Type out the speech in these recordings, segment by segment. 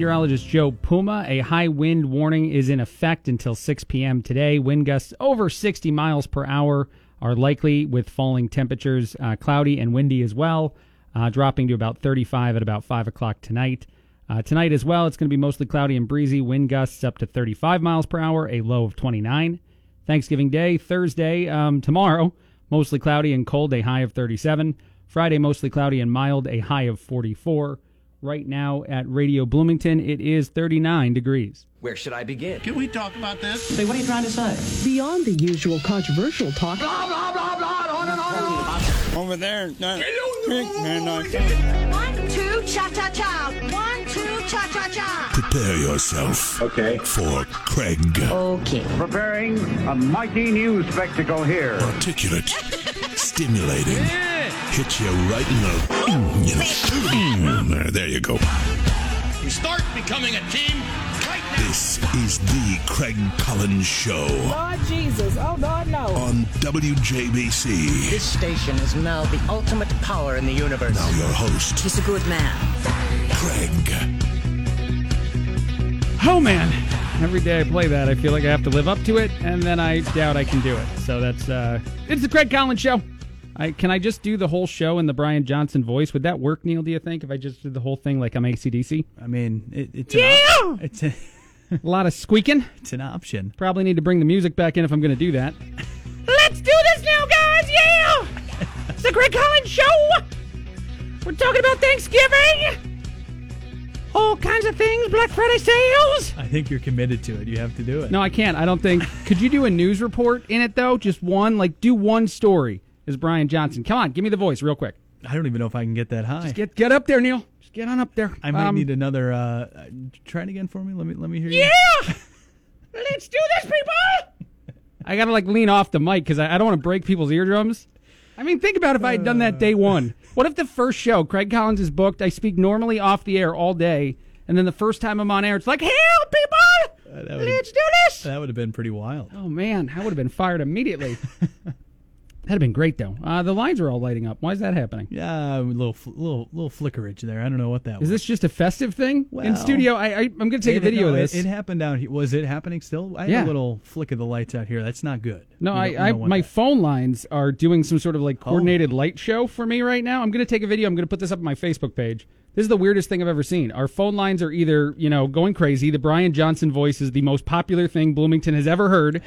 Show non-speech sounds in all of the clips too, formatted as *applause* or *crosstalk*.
Meteorologist Joe Puma. A high wind warning is in effect until 6 p.m. today. Wind gusts over 60 miles per hour are likely with falling temperatures, uh, cloudy and windy as well, uh, dropping to about 35 at about 5 o'clock tonight. Uh, tonight as well, it's going to be mostly cloudy and breezy. Wind gusts up to 35 miles per hour, a low of 29. Thanksgiving Day, Thursday, um, tomorrow, mostly cloudy and cold, a high of 37. Friday, mostly cloudy and mild, a high of 44. Right now at Radio Bloomington, it is 39 degrees. Where should I begin? Can we talk about this? Say, what are you trying to say? Beyond the usual controversial talk, Blah, blah, blah, blah, on and on and on. Over there. No. One, two, cha cha cha. One, two, cha cha cha. Prepare yourself. Okay. For Craig. okay. Preparing a mighty new spectacle here. Articulate. stimulating. Hits you right in the. Mm, you know, there, there you go. You start becoming a team right now. This is the Craig Collins Show Lord Jesus. Oh, Lord, no. on WJBC. This station is now the ultimate power in the universe. Now your host, He's a good man. Craig. Oh man, every day I play that, I feel like I have to live up to it, and then I doubt I can do it. So that's uh, it's the Craig Collins show. I, can I just do the whole show in the Brian Johnson voice? Would that work, Neil? Do you think if I just did the whole thing like I'm AC/DC? I mean, it, it's Yeah! op- it's a, *laughs* A lot of squeaking. *laughs* it's an option. Probably need to bring the music back in if I'm going to do that. *laughs* Let's do this now, guys! Yeah! It's the Craig Collins show. We're talking about Thanksgiving. All kinds of things. Black Friday sales. I think you're committed to it. You have to do it. No, I can't. I don't think. Could you do a news report in it though? Just one, like do one story as Brian Johnson. Come on, give me the voice real quick. I don't even know if I can get that high. Just get get up there, Neil. Just get on up there. I might Um, need another. Uh, uh, try it again for me. Let me let me hear you. Yeah, let's do this, people. I gotta like lean off the mic because I, I don't want to break people's eardrums. I mean, think about if I had done that day one. What if the first show, Craig Collins is booked? I speak normally off the air all day, and then the first time I'm on air, it's like, "Help, people! would've- let's do this." That would have been pretty wild. Oh man, I would have been fired immediately. *laughs* That'd have been great though. Uh, the lines are all lighting up. Why is that happening? Yeah, a little little little flickerage there. I don't know what that Is was. Is this just a festive thing in studio? I, I I'm gonna take a video no, of it- this. It, happened down here. Was it happening still? I had Yeah. a little flick of the lights out here. That's not good. no, You I, I my that. phone lines are doing some sort of like Oh. coordinated light show for me right now. I'm gonna take a video. I'm gonna put this up on my Facebook page. This is the weirdest thing I've ever seen. Our phone lines are either you know going crazy. The Brian Johnson voice is the most popular thing Bloomington has ever heard,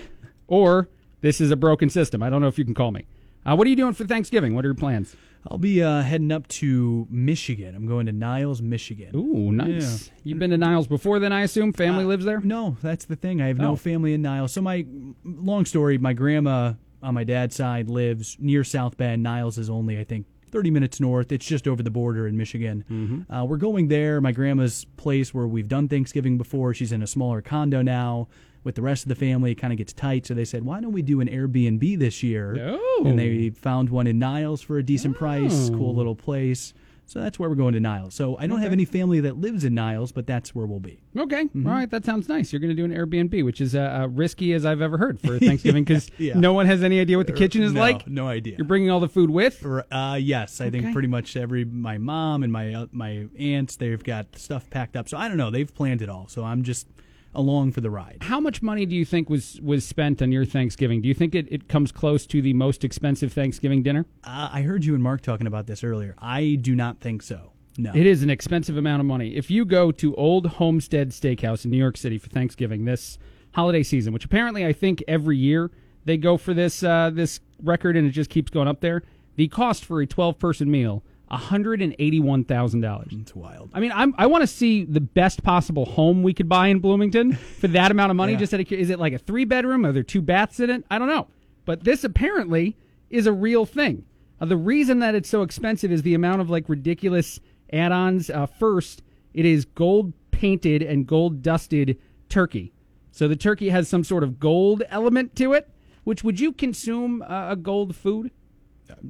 or this is a broken system. I don't know if you can call me. Uh, what are you doing for Thanksgiving? What are your plans? I'll be uh, heading up to Michigan. I'm going to Niles, Michigan. Ooh, nice. You've been to Niles before then, I assume? Family Uh, lives there? No, that's the thing. I have Oh. no family in Niles. So my long story, my grandma on my dad's side lives near South Bend. Niles is only, I think, 30 minutes north. It's just over the border in Michigan. Mm-hmm. Uh, we're going there. My grandma's place where we've done Thanksgiving before. She's in a smaller condo now. With the rest of the family, it kind of gets tight. So they said, why don't we do an Airbnb this year? Oh. And they found one in Niles for a decent price. Cool little place. So that's where we're going to Niles. So I don't have any family that lives in Niles, but that's where we'll be. Okay. Mm-hmm. All right. That sounds nice. You're going to do an Airbnb, which is uh, uh, risky as I've ever heard for *laughs* Thanksgiving because Yeah. no one has any idea what the kitchen is no, like. No idea. You're bringing all the food with? Uh, yes, I Okay. think pretty much every my mom and my uh, my aunts they've got stuff packed up. So I don't know. They've planned it all. So I'm just along for the ride. How much money do you think was, was spent on your Thanksgiving? Do you think it, it comes close to the most expensive Thanksgiving dinner? Uh, I heard you and Mark talking about this earlier. I do not think so. No. It is an expensive amount of money. If you go to Old Homestead Steakhouse in New York City for Thanksgiving this holiday season, which apparently I think every year they go for this uh, this record and it just keeps going up there, the cost for a 12 person meal $181,000. It's wild. I mean, I'm, I want to see the best possible home we could buy in Bloomington for that amount of money. Yeah. Just is it like a three bedroom? Are there two baths in it? I don't know. But this apparently is a real thing. Uh, the reason that it's so expensive is the amount of like ridiculous add-ons. Uh, first, it is gold painted and gold dusted turkey. So the turkey has some sort of gold element to it. Which would you consume uh, a gold food?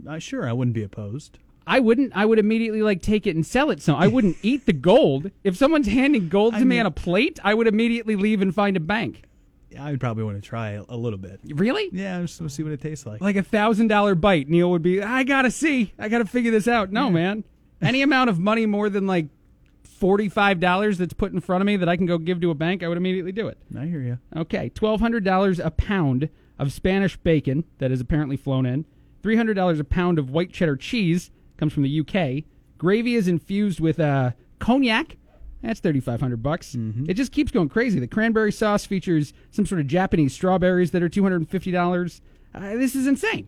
Uh, sure, I wouldn't be opposed. I wouldn't. I would immediately like take it and sell it. So I wouldn't *laughs* eat the gold. If someone's handing gold to I me mean- on a plate, I would immediately leave and find a bank. I would probably want to try a, little bit. Really? Yeah, I'm just to see what it tastes like. Like a thousand dollar bite. Neil would be. I gotta see. I gotta figure this out. No, man. Any amount of money more than like forty-five dollars that's put in front of me that I can go give to a bank, I would immediately do it. I hear you. Okay, twelve hundred dollars a pound of Spanish bacon that is apparently flown in. Three hundred dollars a pound of white cheddar cheese comes from the UK. Gravy is infused with uh, cognac. That's thirty five hundred bucks. It just keeps going crazy. The cranberry sauce features some sort of Japanese strawberries that are two hundred and fifty dollars. Uh, this is insane.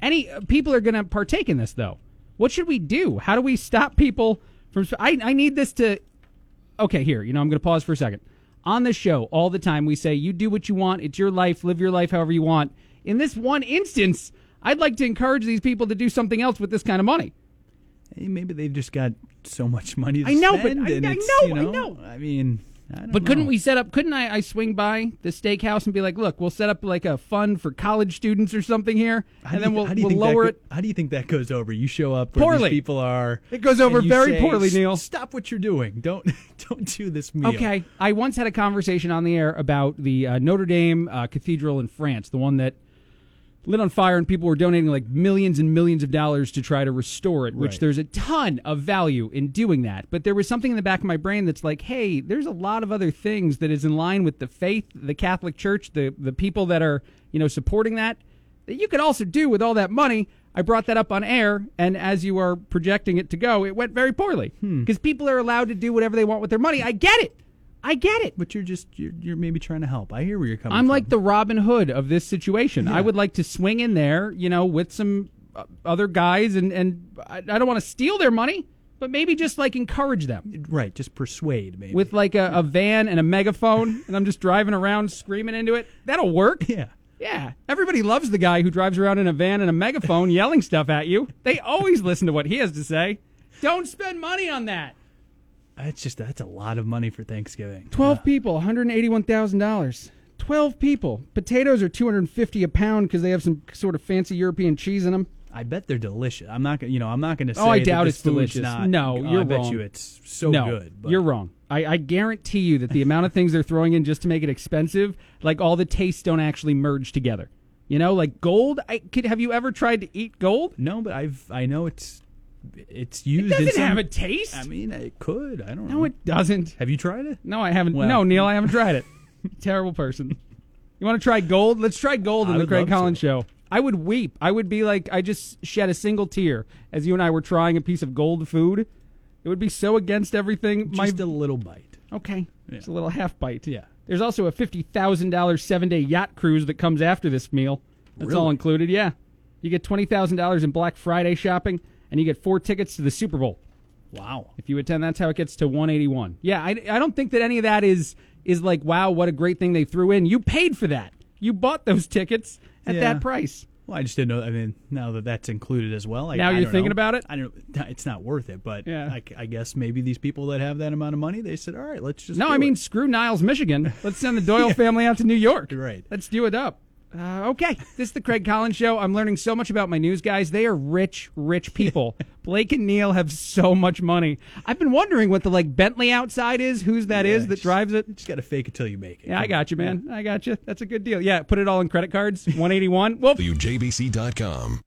Any uh, people are going to partake in this though. What should we do? How do we stop people from? I I need this to okay, here, you know, I'm going to pause for a second. On the show, all the time, we say, you do what you want. It's your life. Live your life however you want. In this one instance, I'd like to encourage these people to do something else with this kind of money. Maybe they've just got so much money to I know, but I- I know, you I know, know. I mean, I don't But couldn't we set up, couldn't I, I swing by the steakhouse and be like, look, we'll set up like a fund for college students or something here, How and then we'll, how do you we'll lower go- it. How do you think that goes over? You show up where Poorly. these people are. It goes over very say, poorly, Neil." Stop what you're doing. Don't *laughs* don't do this meal. Okay, I once had a conversation on the air about the uh, Notre Dame uh, Cathedral in France, the one that lit on fire, and people were donating like millions and millions of dollars to try to restore it. Which Right. there's a ton of value in doing that. But there was something in the back of my brain that's like, hey, there's a lot of other things that is in line with the faith, the Catholic Church, the the people that are you know supporting that that you could also do with all that money. I brought that up on air, and as you are projecting it to go, it went very poorly hmm. because people are allowed to do whatever they want with their money. I get it. I get it. But you're just you're, you're maybe trying to help. I hear where you're coming from. I'm from. like the Robin Hood of this situation. I would like to swing in there, you know, with some uh, other guys, and and I, I don't want to steal their money, but maybe just like encourage them right. Just persuade maybe. with like a, a van and a megaphone, and I'm just driving around screaming into it. That'll work. *laughs* yeah. Yeah, everybody loves the guy who drives around in a van and a megaphone *laughs* yelling stuff at you. They always listen to what he has to say. Don't spend money on that. That's just that's a lot of money for Thanksgiving. 12 people, $181,000. 12 people. Potatoes are 250 a pound because they have some sort of fancy European cheese in them. I bet they're delicious. I'm not gonna, you know, I'm not gonna say. Oh, I doubt it's delicious. Not, No, Oh, you're I bet wrong. you it's so no, good. But you're wrong. I, I guarantee you that the amount of things they're throwing in just to make it expensive, like all the tastes don't actually merge together. You know, like gold. I could. Have you ever tried to eat gold? No, but I've I know it's it's used. in doesn't some, have a taste. I mean, it could. I don't know. no, it doesn't. Have you tried it? No, I haven't. Well- no, Neil, I haven't tried it. *laughs* Terrible person. You want to try gold? Let's try gold in the Craig Collins to. show. I would weep. I would be like, I just shed a single tear as you and I were trying a piece of gold food. It would be so against everything. My Just a little bite. okay, it's a little half bite. Yeah. There's also a fifty thousand dollars seven day yacht cruise that comes after this meal. That's all included. Yeah, you get twenty thousand dollars in Black Friday shopping, and you get four tickets to the Super Bowl. Wow. If you attend, that's how it gets to 181. Yeah, I, I don't think that any of that is is like, wow, what a great thing they threw in. You paid for that. You bought those tickets at Yeah. that price. Well, I just didn't know. I mean, now that that's included as well, I, Now I you're thinking know. about it? I don't. It's not worth it, but Yeah. I, I guess maybe these people that have that amount of money, they said, "All right, let's just." No, I mean, screw Niles, Michigan. *laughs* Let's send the Doyle family out to New York. Right. Let's do it up. Uh, okay, this is the Craig Collins Show. I'm learning so much about my news guys. They are rich, rich people. *laughs* Blake and Neil have so much money. I've been wondering what the like Bentley outside is. Whose that is Yeah, that just- drives it? You just got to fake it till you make it. Yeah, I got on. you, man. I got you. That's a good deal. Yeah, put it all in credit cards. *laughs* 181. Well, WJBC.com.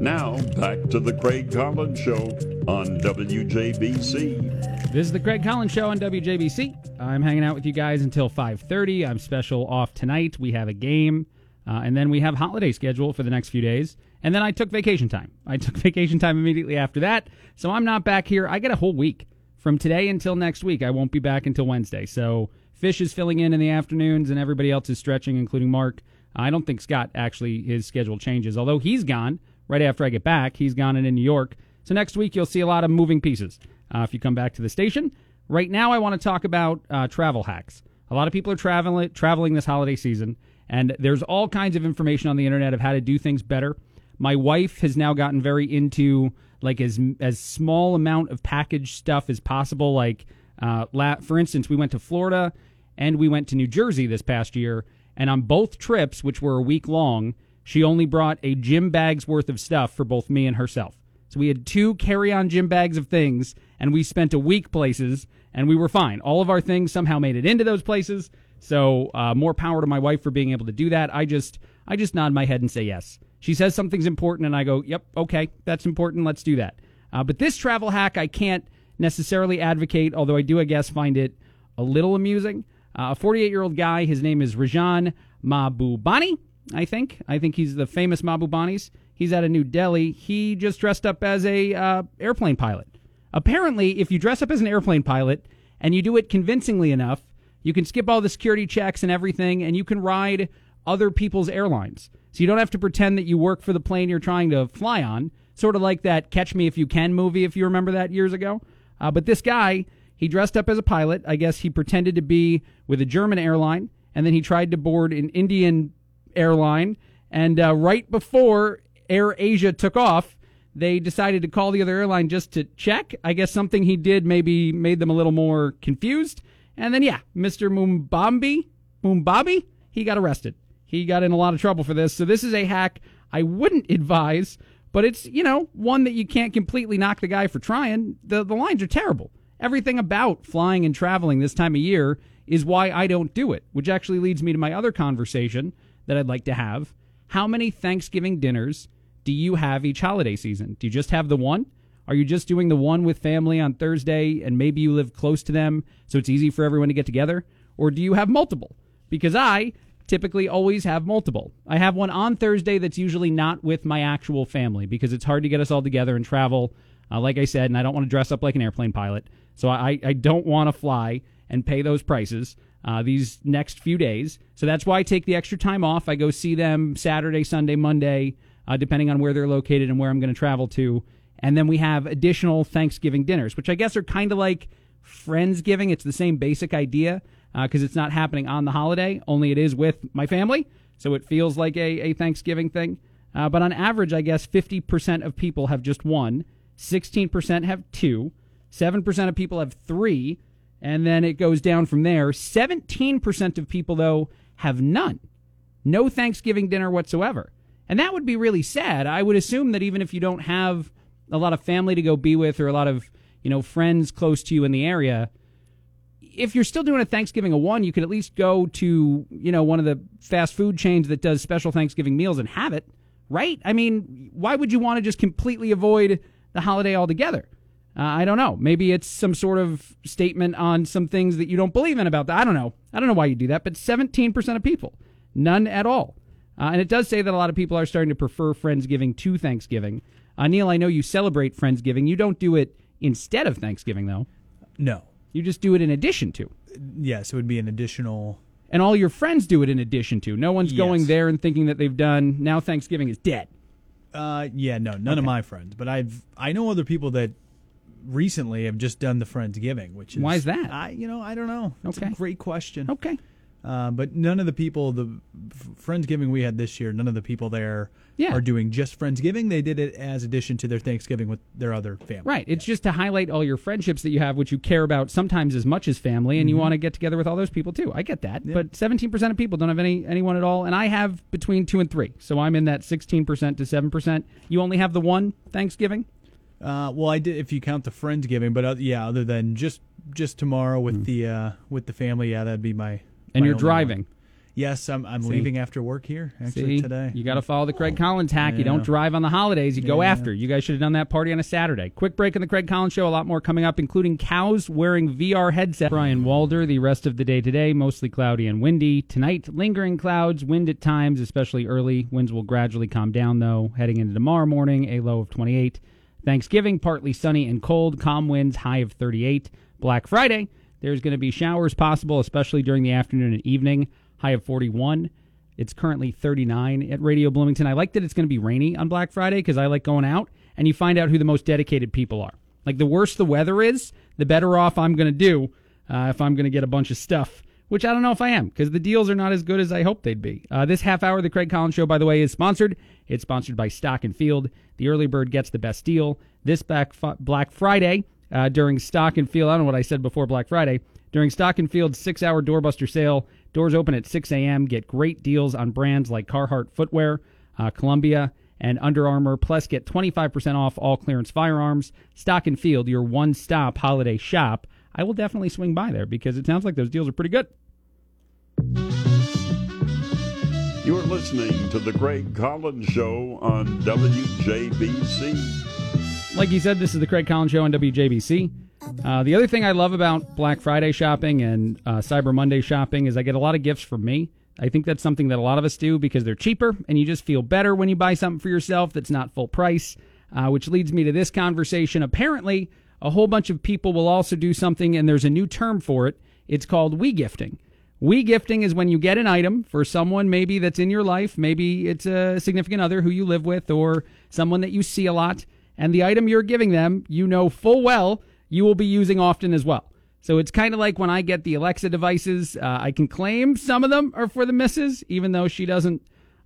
Now, back to the Craig Collins Show on WJBC. This is the Craig Collins Show on WJBC. I'm hanging out with you guys until 5:30. I'm special off tonight. We have a game, uh, and then we have holiday schedule for the next few days. And then I took vacation time. I took *laughs* vacation time immediately after that, so I'm not back here. I get a whole week from today until next week. I won't be back until Wednesday. So Fish is filling in in the afternoons, and everybody else is stretching, including Mark. I don't think Scott actually his schedule changes, although he's gone right after I get back. He's gone and in New York. So next week you'll see a lot of moving pieces uh, if you come back to the station. Right now, I want to talk about uh, travel hacks. A lot of people are traveling traveling this holiday season, and there's all kinds of information on the internet of how to do things better. My wife has now gotten very into like as as small amount of package stuff as possible. Like, uh, la- for instance, we went to Florida and we went to New Jersey this past year, and on both trips, which were a week long, she only brought a gym bag's worth of stuff for both me and herself. So we had two carry-on gym bags of things, and we spent a week places, and we were fine. All of our things somehow made it into those places. So uh, more power to my wife for being able to do that. I just I just nod my head and say yes. She says something's important, and I go, "Yep, okay, that's important. Let's do that." Uh, but this travel hack, I can't necessarily advocate, although I do, I guess, find it a little amusing. Uh, a 48 year old guy, his name is Rajan Mahbubani, I think. I think he's the famous Mahbubanis. He's out of New Delhi. He just dressed up as a uh, airplane pilot. Apparently, if you dress up as an airplane pilot and you do it convincingly enough, you can skip all the security checks and everything, and you can ride other people's airlines. So you don't have to pretend that you work for the plane you're trying to fly on. Sort of like that Catch Me If You Can movie, if you remember that years ago. Uh, but this guy, he dressed up as a pilot. I guess he pretended to be with a German airline, and then he tried to board an Indian airline. And uh, right before Air Asia took off, they decided to call the other airline just to check. I guess something he did maybe made them a little more confused. And then, yeah, Mr. Mumbambi, Mumbabi, he got arrested. He got in a lot of trouble for this. So this is a hack I wouldn't *laughs* advise, but it's, you know, one that you can't completely knock the guy for trying. The, the lines are terrible. Everything about flying and traveling this time of year is why I don't do it, which actually leads me to my other conversation that I'd like to have. How many Thanksgiving dinners do you have each holiday season? Do you just have the one? Are you just doing the one with family on Thursday and maybe you live close to them so it's easy for everyone to get together? Or do you have multiple? Because I typically always have multiple. I have one on Thursday that's usually not with my actual family because it's hard to get us all together and travel, uh, like I said, and I don't want to dress up like an airplane pilot. So I, I don't want to fly and pay those prices uh, these next few days. So that's why I take the extra time off. I go see them Saturday, Sunday, Monday, uh, depending on where they're located and where I'm going to travel to. And then we have additional Thanksgiving dinners, which I guess are kind of like Friendsgiving. It's the same basic idea because uh, it's not happening on the holiday, only it is with my family. So it feels like a, a Thanksgiving thing. Uh, but on average, I guess 50% of people have just one, 16% have two, 7% of people have three, and then it goes down from there. 17% of people, though, have none. No Thanksgiving dinner whatsoever. And that would be really sad. I would assume that even if you don't have a lot of family to go be with or a lot of, you know, friends close to you in the area, if you're still doing a Thanksgiving of one, you could at least go to, you know, one of the fast food chains that does special Thanksgiving meals and have it, right? I mean, why would you want to just completely avoid the holiday altogether? Uh, I don't know. Maybe it's some sort of statement on some things that you don't believe in about that. I don't know. I don't know why you do that, but 17% of people, none at all. Uh, and it does say that a lot of people are starting to prefer Friendsgiving to Thanksgiving. Uh, Neil, I know you celebrate Friendsgiving. You don't do it instead of Thanksgiving, though. No. You just do it in addition to. Yes, it would be an additional. And all your friends do it in addition to. No one's Yes. going there and thinking that they've done. Now Thanksgiving is dead. Uh, yeah, no, none of my friends, but I've I know other people that recently have just done the Friendsgiving, which is Why is that? I you know I don't know. It's Okay. a great question. Okay. Uh, but none of the people the Friendsgiving we had this year, none of the people there Yeah. are doing just Friendsgiving. They did it as addition to their Thanksgiving with their other family. Right. It's just to highlight all your friendships that you have, which you care about sometimes as much as family, and you want to get together with all those people too. I get that. But 17% of people don't have any anyone at all, and I have between two and three. So I'm in that 16% to 7%. You only have the one Thanksgiving? Uh, well, I did if you count the Friendsgiving, but uh, yeah, other than just just tomorrow with the uh, with the family, yeah, that'd be my. And you're driving. Yes, I'm I'm See? leaving after work here actually See, today. you got to follow the Craig Collins hack. You don't drive on the holidays. You go Yeah. after. You guys should have done that party on a Saturday. Quick break in the Craig Collins show. A lot more coming up, including cows wearing VR headsets. Brian Walder. The rest of the day today, mostly cloudy and windy. Tonight, lingering clouds, wind at times, especially early. Winds will gradually calm down though. Heading into tomorrow morning, a low of 28. Thanksgiving, partly sunny and cold. Calm winds, high of 38. Black Friday, there's going to be showers possible, especially during the afternoon and evening. High of 41. It's currently 39 at Radio Bloomington. I like that it's going to be rainy on Black Friday because I like going out and you find out who the most dedicated people are. Like the worse the weather is, the better off I'm going to do uh, if I'm going to get a bunch of stuff, which I don't know if I am because the deals are not as good as I hope they'd be. Uh, this half hour of the Craig Collins Show, by the way, is sponsored. It's sponsored by Stock and Field. The early bird gets the best deal. This back Black Friday uh, during Stock and Field. I don't know what I said before Black Friday. During Stock and Field's six hour doorbuster sale, doors open at 6 a.m. Get great deals on brands like Carhartt Footwear, uh, Columbia, and Under Armour. Plus, get 25% off all clearance firearms. Stock and Field, your one stop holiday shop. I will definitely swing by there because it sounds like those deals are pretty good. You're listening to the Craig Collins Show on WJBC. Like you said, this is the Craig Collins Show on WJBC. Uh, the other thing I love about Black Friday shopping and uh, Cyber Monday shopping is I get a lot of gifts from me. I think that's something that a lot of us do because they're cheaper and you just feel better when you buy something for yourself that's not full price. Uh, which leads me to this conversation. Apparently, a whole bunch of people will also do something, and there's a new term for it. It's called we gifting. We gifting is when you get an item for someone maybe that's in your life, maybe it's a significant other who you live with or someone that you see a lot, and the item you're giving them, you know full well you will be using often as well. So it's kind of like when I get the Alexa devices, uh, I can claim some of them are for the missus, even though she doesn't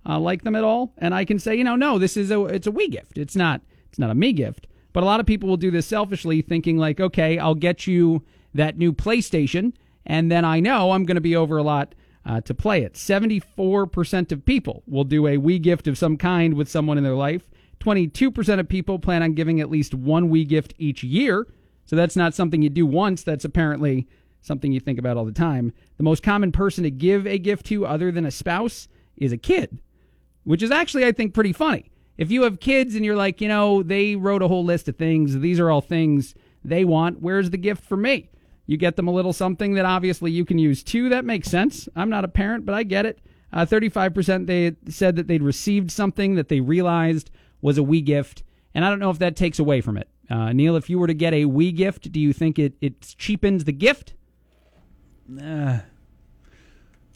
uh, like them at all, and I can say, you know, no, this is a it's a we gift. It's not it's not a me gift. But a lot of people will do this selfishly, thinking like, okay, I'll get you that new PlayStation, and then I know I'm going to be over a lot uh, to play it. 74% of people will do a we gift of some kind with someone in their life. 22% of people plan on giving at least one we gift each year. So that's not something you do once. That's apparently something you think about all the time. The most common person to give a gift to, other than a spouse, is a kid, which is actually, I think, pretty funny. If you have kids and you're like, you know, they wrote a whole list of things, these are all things they want, where's the gift for me? You get them a little something that obviously you can use too. That makes sense. I'm not a parent, but I get it. Uh, 35% they said that they'd received something that they realized was a we gift. And I don't know if that takes away from it. Uh, Neil, if you were to get a we gift, do you think it, it cheapens the gift? Uh,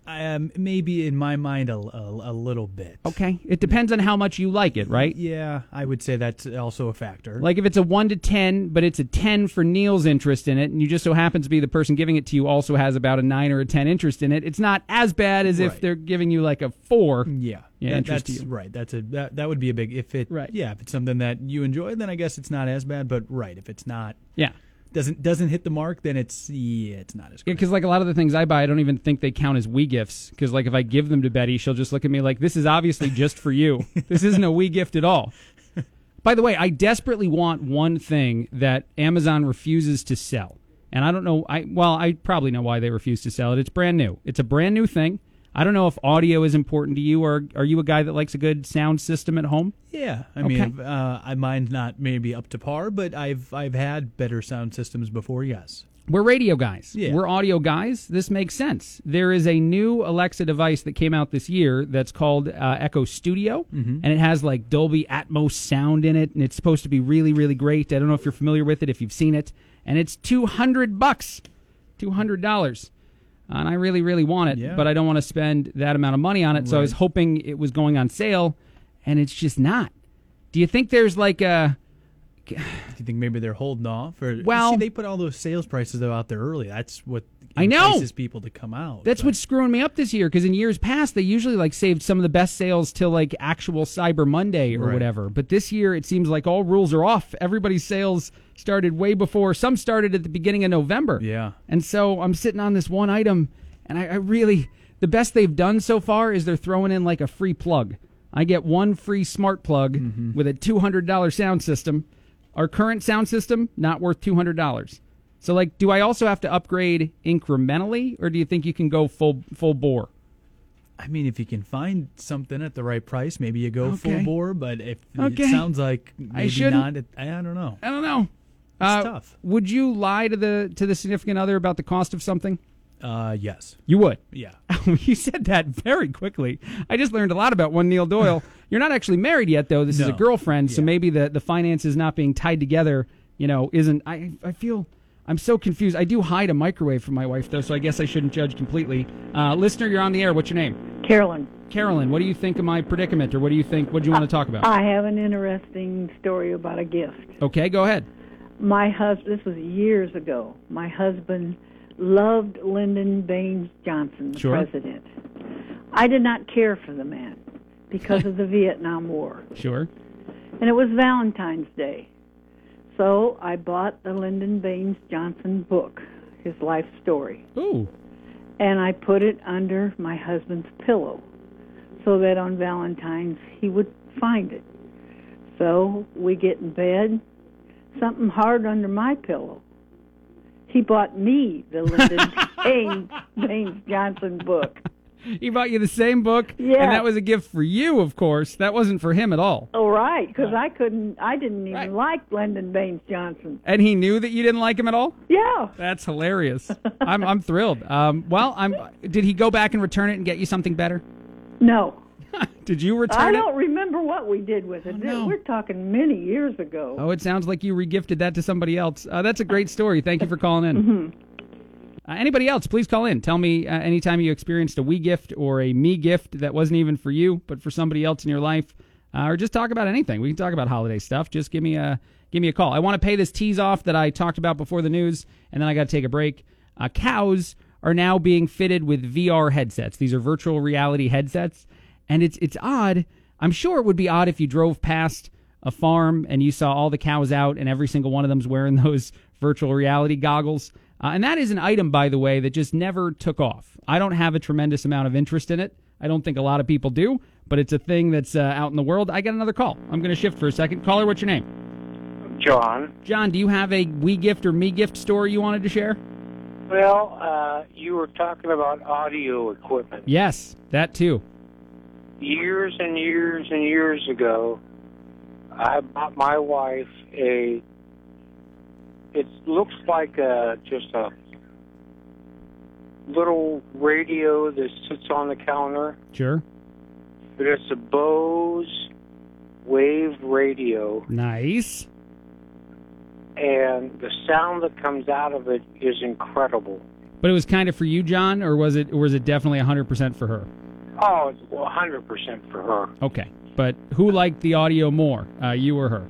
um, maybe in my mind a, a, a little bit. Okay. It depends on how much you like it, right? Yeah, I would say that's also a factor. Like if it's a 1 to 10, but it's a 10 for Neil's interest in it, and you just so happens to be the person giving it to you also has about a 9 or a 10 interest in it, it's not as bad as if they're giving you like a 4. yeah, Yeah, that- interest that's right. That's a that, that would be a big if it Right. Yeah, if it's something that you enjoy, then I guess it's not as bad. But right, if it's not Yeah. Doesn't doesn't hit the mark, then it's yeah, it's not as good. because like a lot of the things I buy, I don't even think they count as we gifts. Because like if I give them to Betty, she'll just look at me like, "This is obviously just for you. *laughs* this isn't a we gift at all." By the way, I desperately want one thing that Amazon refuses to sell, and I don't know. I well, I probably know why they refuse to sell it. It's brand new. It's a brand new thing. I don't know if audio is important to you, or are you a guy that likes a good sound system at home? Yeah, I Okay. mean, uh, I mine's not maybe up to par, but I've I've had better sound systems before. Yes. We're radio guys. Yeah. We're audio guys. This makes sense. There is a new Alexa device that came out this year that's called uh, Echo Studio, and it has like Dolby Atmos sound in it, and it's supposed to be really, really great. I don't know if you're familiar with it, if you've seen it, and it's two hundred bucks, two hundred dollars, and I really, really want it, Yeah. but I don't want to spend that amount of money on it. So I was hoping it was going on sale, and it's just not. Do you think there's like a Do you think maybe they're holding off? Or Well- see, they put all those sales prices though out there early. That's what I know. people to come out. That's but- what's screwing me up this year because in years past they usually like saved some of the best sales till like actual Cyber Monday or Right. whatever. But this year it seems like all rules are off. Everybody's sales started way before. Some started at the beginning of November. Yeah. And so I'm sitting on this one item, and I, I really the best they've done so far is they're throwing in like a free plug. I get one free smart plug Mm-hmm. with a two hundred dollar sound system. Our current sound system not worth two hundred dollars. So like, do I also have to upgrade incrementally, or do you think you can go full full bore? I mean, if you can find something at the right price, maybe you go full bore. But if Okay. it sounds like maybe shouldn't. I don't know. I don't know. It's tough. Would you lie to the to the significant other about the cost of something? Uh, yes, You would. yeah. *laughs* you said that very quickly. I just learned a lot about one Neil Doyle. *laughs* You're not actually married yet, though. This is a No. girlfriend, so maybe the the finances not being tied together, you know, isn't. I I feel. I'm so confused. I do hide a microwave from my wife, though, so I guess I shouldn't judge completely. Uh, listener, you're on the air. What's your name? Carolyn, Carolyn, what do you think of my predicament, or what do you think? What do you want to talk about? I have an interesting story about a gift. Okay, go ahead. My husband, this was years ago, my husband loved Lyndon Baines Johnson, the Sure. president. I did not care for the man because *laughs* of the Vietnam War. Sure. And it was Valentine's Day. So I bought the Lyndon Baines Johnson book, his life story, Ooh. and I put it under my husband's pillow so that on Valentine's he would find it. So we get in bed, something hard under my pillow. He bought me the Lyndon *laughs* Baines, Baines Johnson book. *laughs* he bought you the same book, Yeah. and that was a gift for you, of course. That wasn't for him at all. Oh, right, because I couldn't, I didn't even like Lyndon Baines Johnson. And he knew that you didn't like him at all. Yeah. That's hilarious. *laughs* I'm I'm thrilled. Um, well, I'm. Did he go back and return it and get you something better? No. *laughs* Did you I return it? I don't remember what we did with it. We're talking many years ago. Oh, it sounds like you regifted that to somebody else. Uh, that's a great story. Thank you for calling in. Mhm. Uh, anybody else, please call in. Tell me uh, anytime you experienced a we gift or a me gift that wasn't even for you, but for somebody else in your life, uh, or just talk about anything. We can talk about holiday stuff. Just give me a give me a call. I want to pay this tease off that I talked about before the news, and then I got to take a break. Uh, cows are now being fitted with VR headsets. These are virtual reality headsets, and it's it's odd. I'm sure it would be odd if you drove past a farm and you saw all the cows out and every single one of them's wearing *laughs* those virtual reality goggles. Uh, and that is an item, by the way, that just never took off. I don't have a tremendous amount of interest in it. I don't think a lot of people do, but it's a thing that's uh, out in the world. I got another call. I'm going to shift for a second. Caller, what's your name? John. John, do you have a we gift or me gift story you wanted to share? Well, uh, you were talking about audio equipment. Yes, that too. Years and years and years ago, I bought my wife a. It looks like a, just a little radio that sits on the counter, Sure. but it's a Bose Wave radio, Nice. and the sound that comes out of it is incredible. But it was kind of for you, John, or was it or was it definitely 100% for her? Oh, it's 100% for her. Okay. But who liked the audio more, uh, you or her?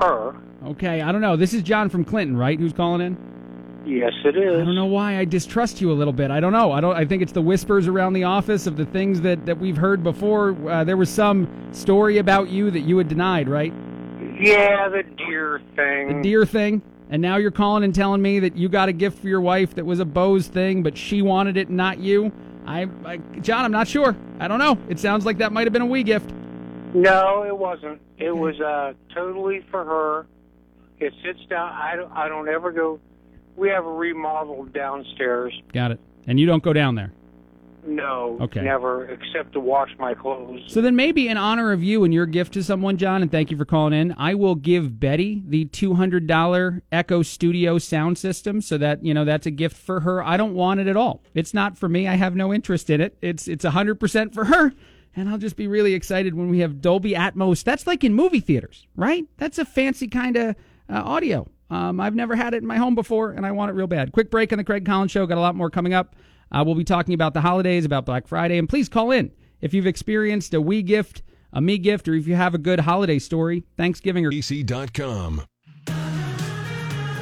Her? Okay, I don't know. This is John from Clinton, right? Who's calling in? Yes, it is. I don't know why I distrust you a little bit. I don't know. I don't. I think it's the whispers around the office of the things that that we've heard before. Uh, there was some story about you that you had denied, right? Yeah, the deer thing. The deer thing. And now you're calling and telling me that you got a gift for your wife that was a Bose thing, but she wanted it, not you. I, I John, I'm not sure. I don't know. It sounds like that might have been a we gift. No, it wasn't. It was uh, totally for her. It sits down. I don't. I don't ever go. We have a remodeled downstairs. Got it. And you don't go down there. No, Okay. never, except to wash my clothes. So then, maybe in honor of you and your gift to someone, John, and thank you for calling in, I will give Betty the two hundred dollar Echo Studio sound system, so that you know that's a gift for her. I don't want it at all. It's not for me. I have no interest in it. It's it's hundred percent for her, and I'll just be really excited when we have Dolby Atmos. That's like in movie theaters, right? That's a fancy kind of audio. Um, I've never had it in my home before, and I want it real bad. Quick break on the Craig Collins Show. Got a lot more coming up. Uh, we'll be talking about the holidays, about Black Friday, and please call in if you've experienced a we gift, a me gift, or if you have a good holiday story, Thanksgiving or BC.com.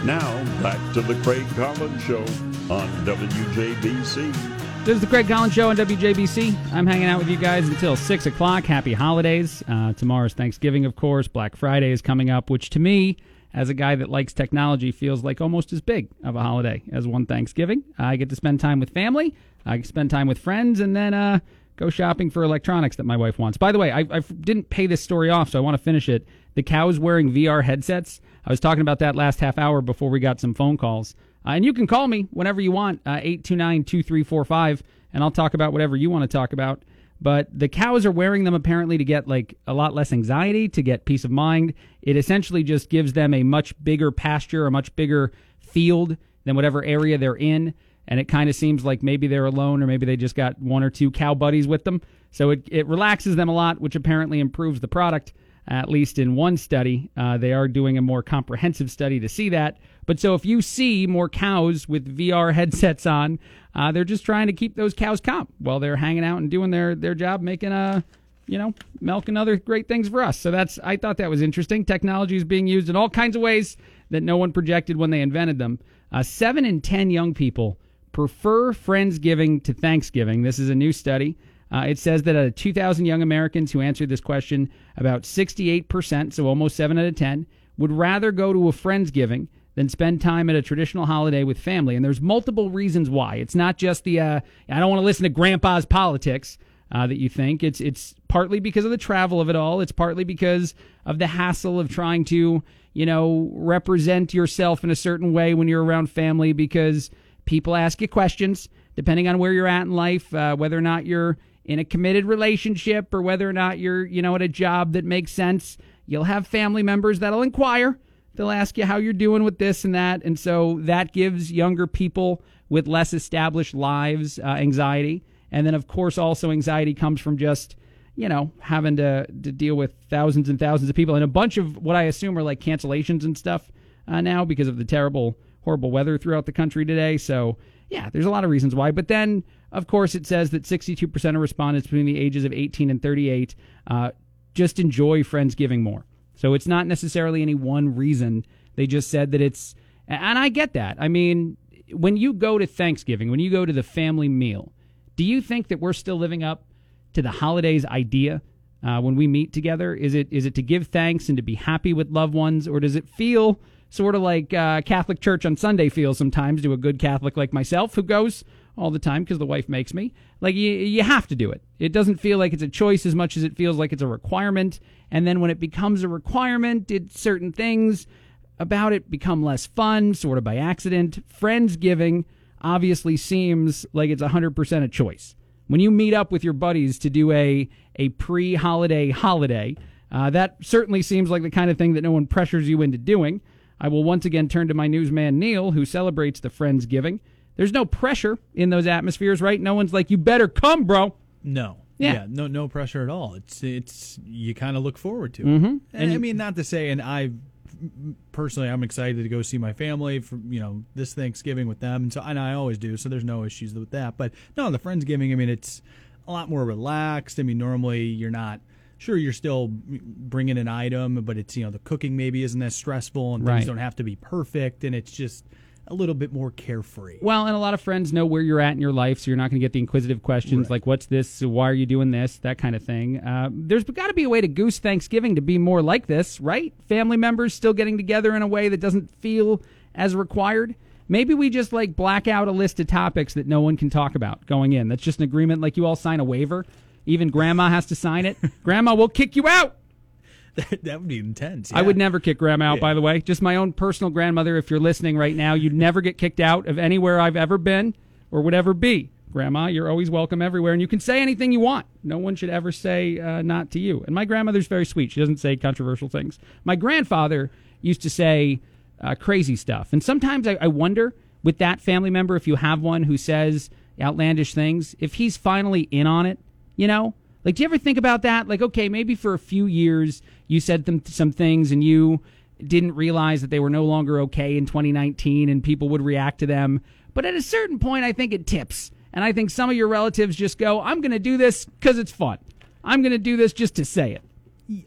Now, back to the Craig Collins Show on WJBC. This is the Craig Collins Show on WJBC. I'm hanging out with you guys until 6 o'clock. Happy holidays. Uh, tomorrow's Thanksgiving, of course. Black Friday is coming up, which to me, as a guy that likes technology, feels like almost as big of a holiday as one Thanksgiving. I get to spend time with family, I spend time with friends, and then uh, go shopping for electronics that my wife wants. By the way, I, I didn't pay this story off, so I want to finish it. The cows wearing VR headsets. I was talking about that last half hour before we got some phone calls. Uh, and you can call me whenever you want, uh, 829 2345, and I'll talk about whatever you want to talk about. But the cows are wearing them apparently to get like a lot less anxiety, to get peace of mind. It essentially just gives them a much bigger pasture, a much bigger field than whatever area they're in. And it kind of seems like maybe they're alone or maybe they just got one or two cow buddies with them. So it, it relaxes them a lot, which apparently improves the product at least in one study. Uh, they are doing a more comprehensive study to see that. But so if you see more cows with VR headsets on, uh, they're just trying to keep those cows calm while they're hanging out and doing their, their job, making a, you know, milk and other great things for us. So that's I thought that was interesting. Technology is being used in all kinds of ways that no one projected when they invented them. Uh, seven in ten young people prefer Friendsgiving to Thanksgiving. This is a new study. Uh, it says that out of 2,000 young Americans who answered this question, about 68%, so almost 7 out of 10, would rather go to a Friendsgiving than spend time at a traditional holiday with family. And there's multiple reasons why. It's not just the, uh, I don't want to listen to grandpa's politics. Uh, that you think it's it's partly because of the travel of it all. It's partly because of the hassle of trying to you know represent yourself in a certain way when you're around family because people ask you questions. depending on where you're at in life, uh, whether or not you're in a committed relationship or whether or not you're, you know, at a job that makes sense, you'll have family members that'll inquire. They'll ask you how you're doing with this and that. And so that gives younger people with less established lives uh, anxiety. And then, of course, also anxiety comes from just, you know, having to, to deal with thousands and thousands of people and a bunch of what I assume are like cancellations and stuff uh, now because of the terrible, horrible weather throughout the country today. So, yeah, there's a lot of reasons why. But then, of course, it says that 62% of respondents between the ages of 18 and 38 uh, just enjoy Friendsgiving more. So it's not necessarily any one reason. They just said that it's, and I get that. I mean, when you go to Thanksgiving, when you go to the family meal, do you think that we're still living up to the holidays idea uh, when we meet together? Is it is it to give thanks and to be happy with loved ones, or does it feel sort of like uh, Catholic Church on Sunday feels sometimes to a good Catholic like myself who goes all the time because the wife makes me? Like you, you have to do it. It doesn't feel like it's a choice as much as it feels like it's a requirement. And then when it becomes a requirement, it certain things about it become less fun, sort of by accident. Friendsgiving obviously seems like it's 100% a choice. When you meet up with your buddies to do a, a pre holiday holiday, uh, that certainly seems like the kind of thing that no one pressures you into doing. I will once again turn to my newsman, Neil, who celebrates the Friendsgiving. There's no pressure in those atmospheres, right? No one's like, you better come, bro. No. Yeah. no, no pressure at all. It's it's you kind of look forward to it. Mhm. And I you- mean, not to say, and I personally, I'm excited to go see my family for you know this Thanksgiving with them, and so and I always do. So there's no issues with that. But no, the friendsgiving. I mean, it's a lot more relaxed. I mean, normally you're not. Sure, you're still bringing an item, but it's you know the cooking maybe isn't as stressful, and Right. things don't have to be perfect, and it's just a little bit more carefree. Well, and a lot of friends know where you're at in your life, so you're not going to get the inquisitive questions like, "What's this? Why are you doing this?" That kind of thing. Uh, there's got to be a way to goose Thanksgiving to be more like this, right? Family members still getting together in a way that doesn't feel as required. Maybe we just like black out a list of topics that no one can talk about going in. That's just an agreement, like you all sign a waiver. Even Grandma has to sign it. Grandma will kick you out. *laughs* that would be intense. I would never kick grandma out, by the way. Just my own personal grandmother. If you're listening right now, you'd never get kicked out of anywhere I've ever been or would ever be. Grandma, you're always welcome everywhere, and you can say anything you want. No one should ever say uh, not to you. And my grandmother's very sweet. She doesn't say controversial things. My grandfather used to say uh, crazy stuff. And sometimes I, I wonder with that family member, if you have one who says outlandish things, if he's finally in on it, you know? Like, do you ever think about that? Like, okay, maybe for a few years you said them, some things and you didn't realize that they were no longer okay in 2019 and people would react to them. But at a certain point, I think it tips. And I think some of your relatives just go, I'm going to do this because it's fun. I'm going to do this just to say it.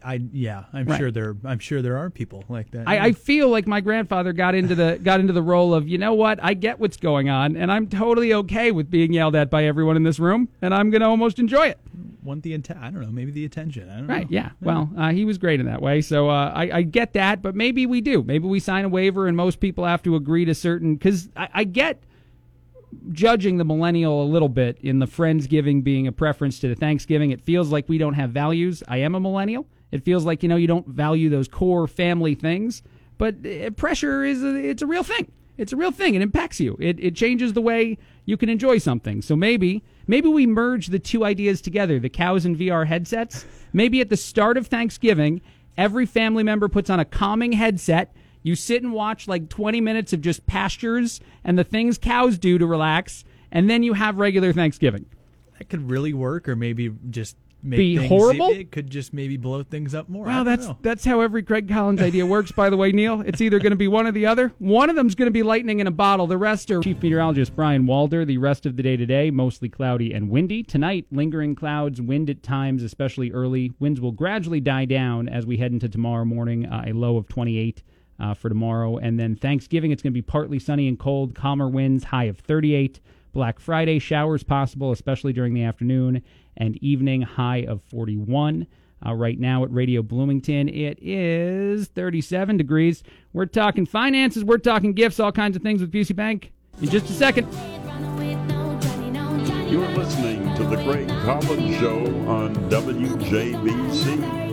I yeah, I'm Right. sure there. I'm sure there are people like that. I, I feel like my grandfather got into the got into the role of you know what I get what's going on and I'm totally okay with being yelled at by everyone in this room and I'm gonna almost enjoy it. want the I don't know, maybe the attention. I don't Right? know. Yeah. Well, uh, he was great in that way, so uh, I, I get that, but maybe we do. Maybe we sign a waiver and most people have to agree to certain because I, I get judging the millennial a little bit in the Friendsgiving being a preference to the Thanksgiving. It feels like we don't have values. I am a millennial. It feels like you know you don't value those core family things. But uh, pressure is a, it's a real thing. It's a real thing. It impacts you. It it changes the way you can enjoy something. So maybe maybe we merge the two ideas together: the cows and VR headsets. Maybe at the start of Thanksgiving, every family member puts on a calming headset. You sit and watch like 20 minutes of just pastures and the things cows do to relax, and then you have regular Thanksgiving. That could really work, or maybe just make Be things, horrible? It, it could just maybe blow things up more. I Well, that's know. that's how every Craig Collins idea works. By the way, Neil, it's either going to be one or the other. One of them's going to be lightning in a bottle. The rest are Chief Meteorologist Brian Walder. The rest of the day today, mostly cloudy and windy. Tonight, lingering clouds, wind at times, especially early. Winds will gradually die down as we head into tomorrow morning. Uh, a low of 28 uh, for tomorrow, and then Thanksgiving, it's going to be partly sunny and cold. Calmer winds, high of 38. Black Friday, showers possible, especially during the afternoon and evening, high of 41. Uh, right now at Radio Bloomington, it is 37 degrees. We're talking finances, we're talking gifts, all kinds of things with Busey Bank. In just a second. You're listening to The Craig Collins Show on WJBC.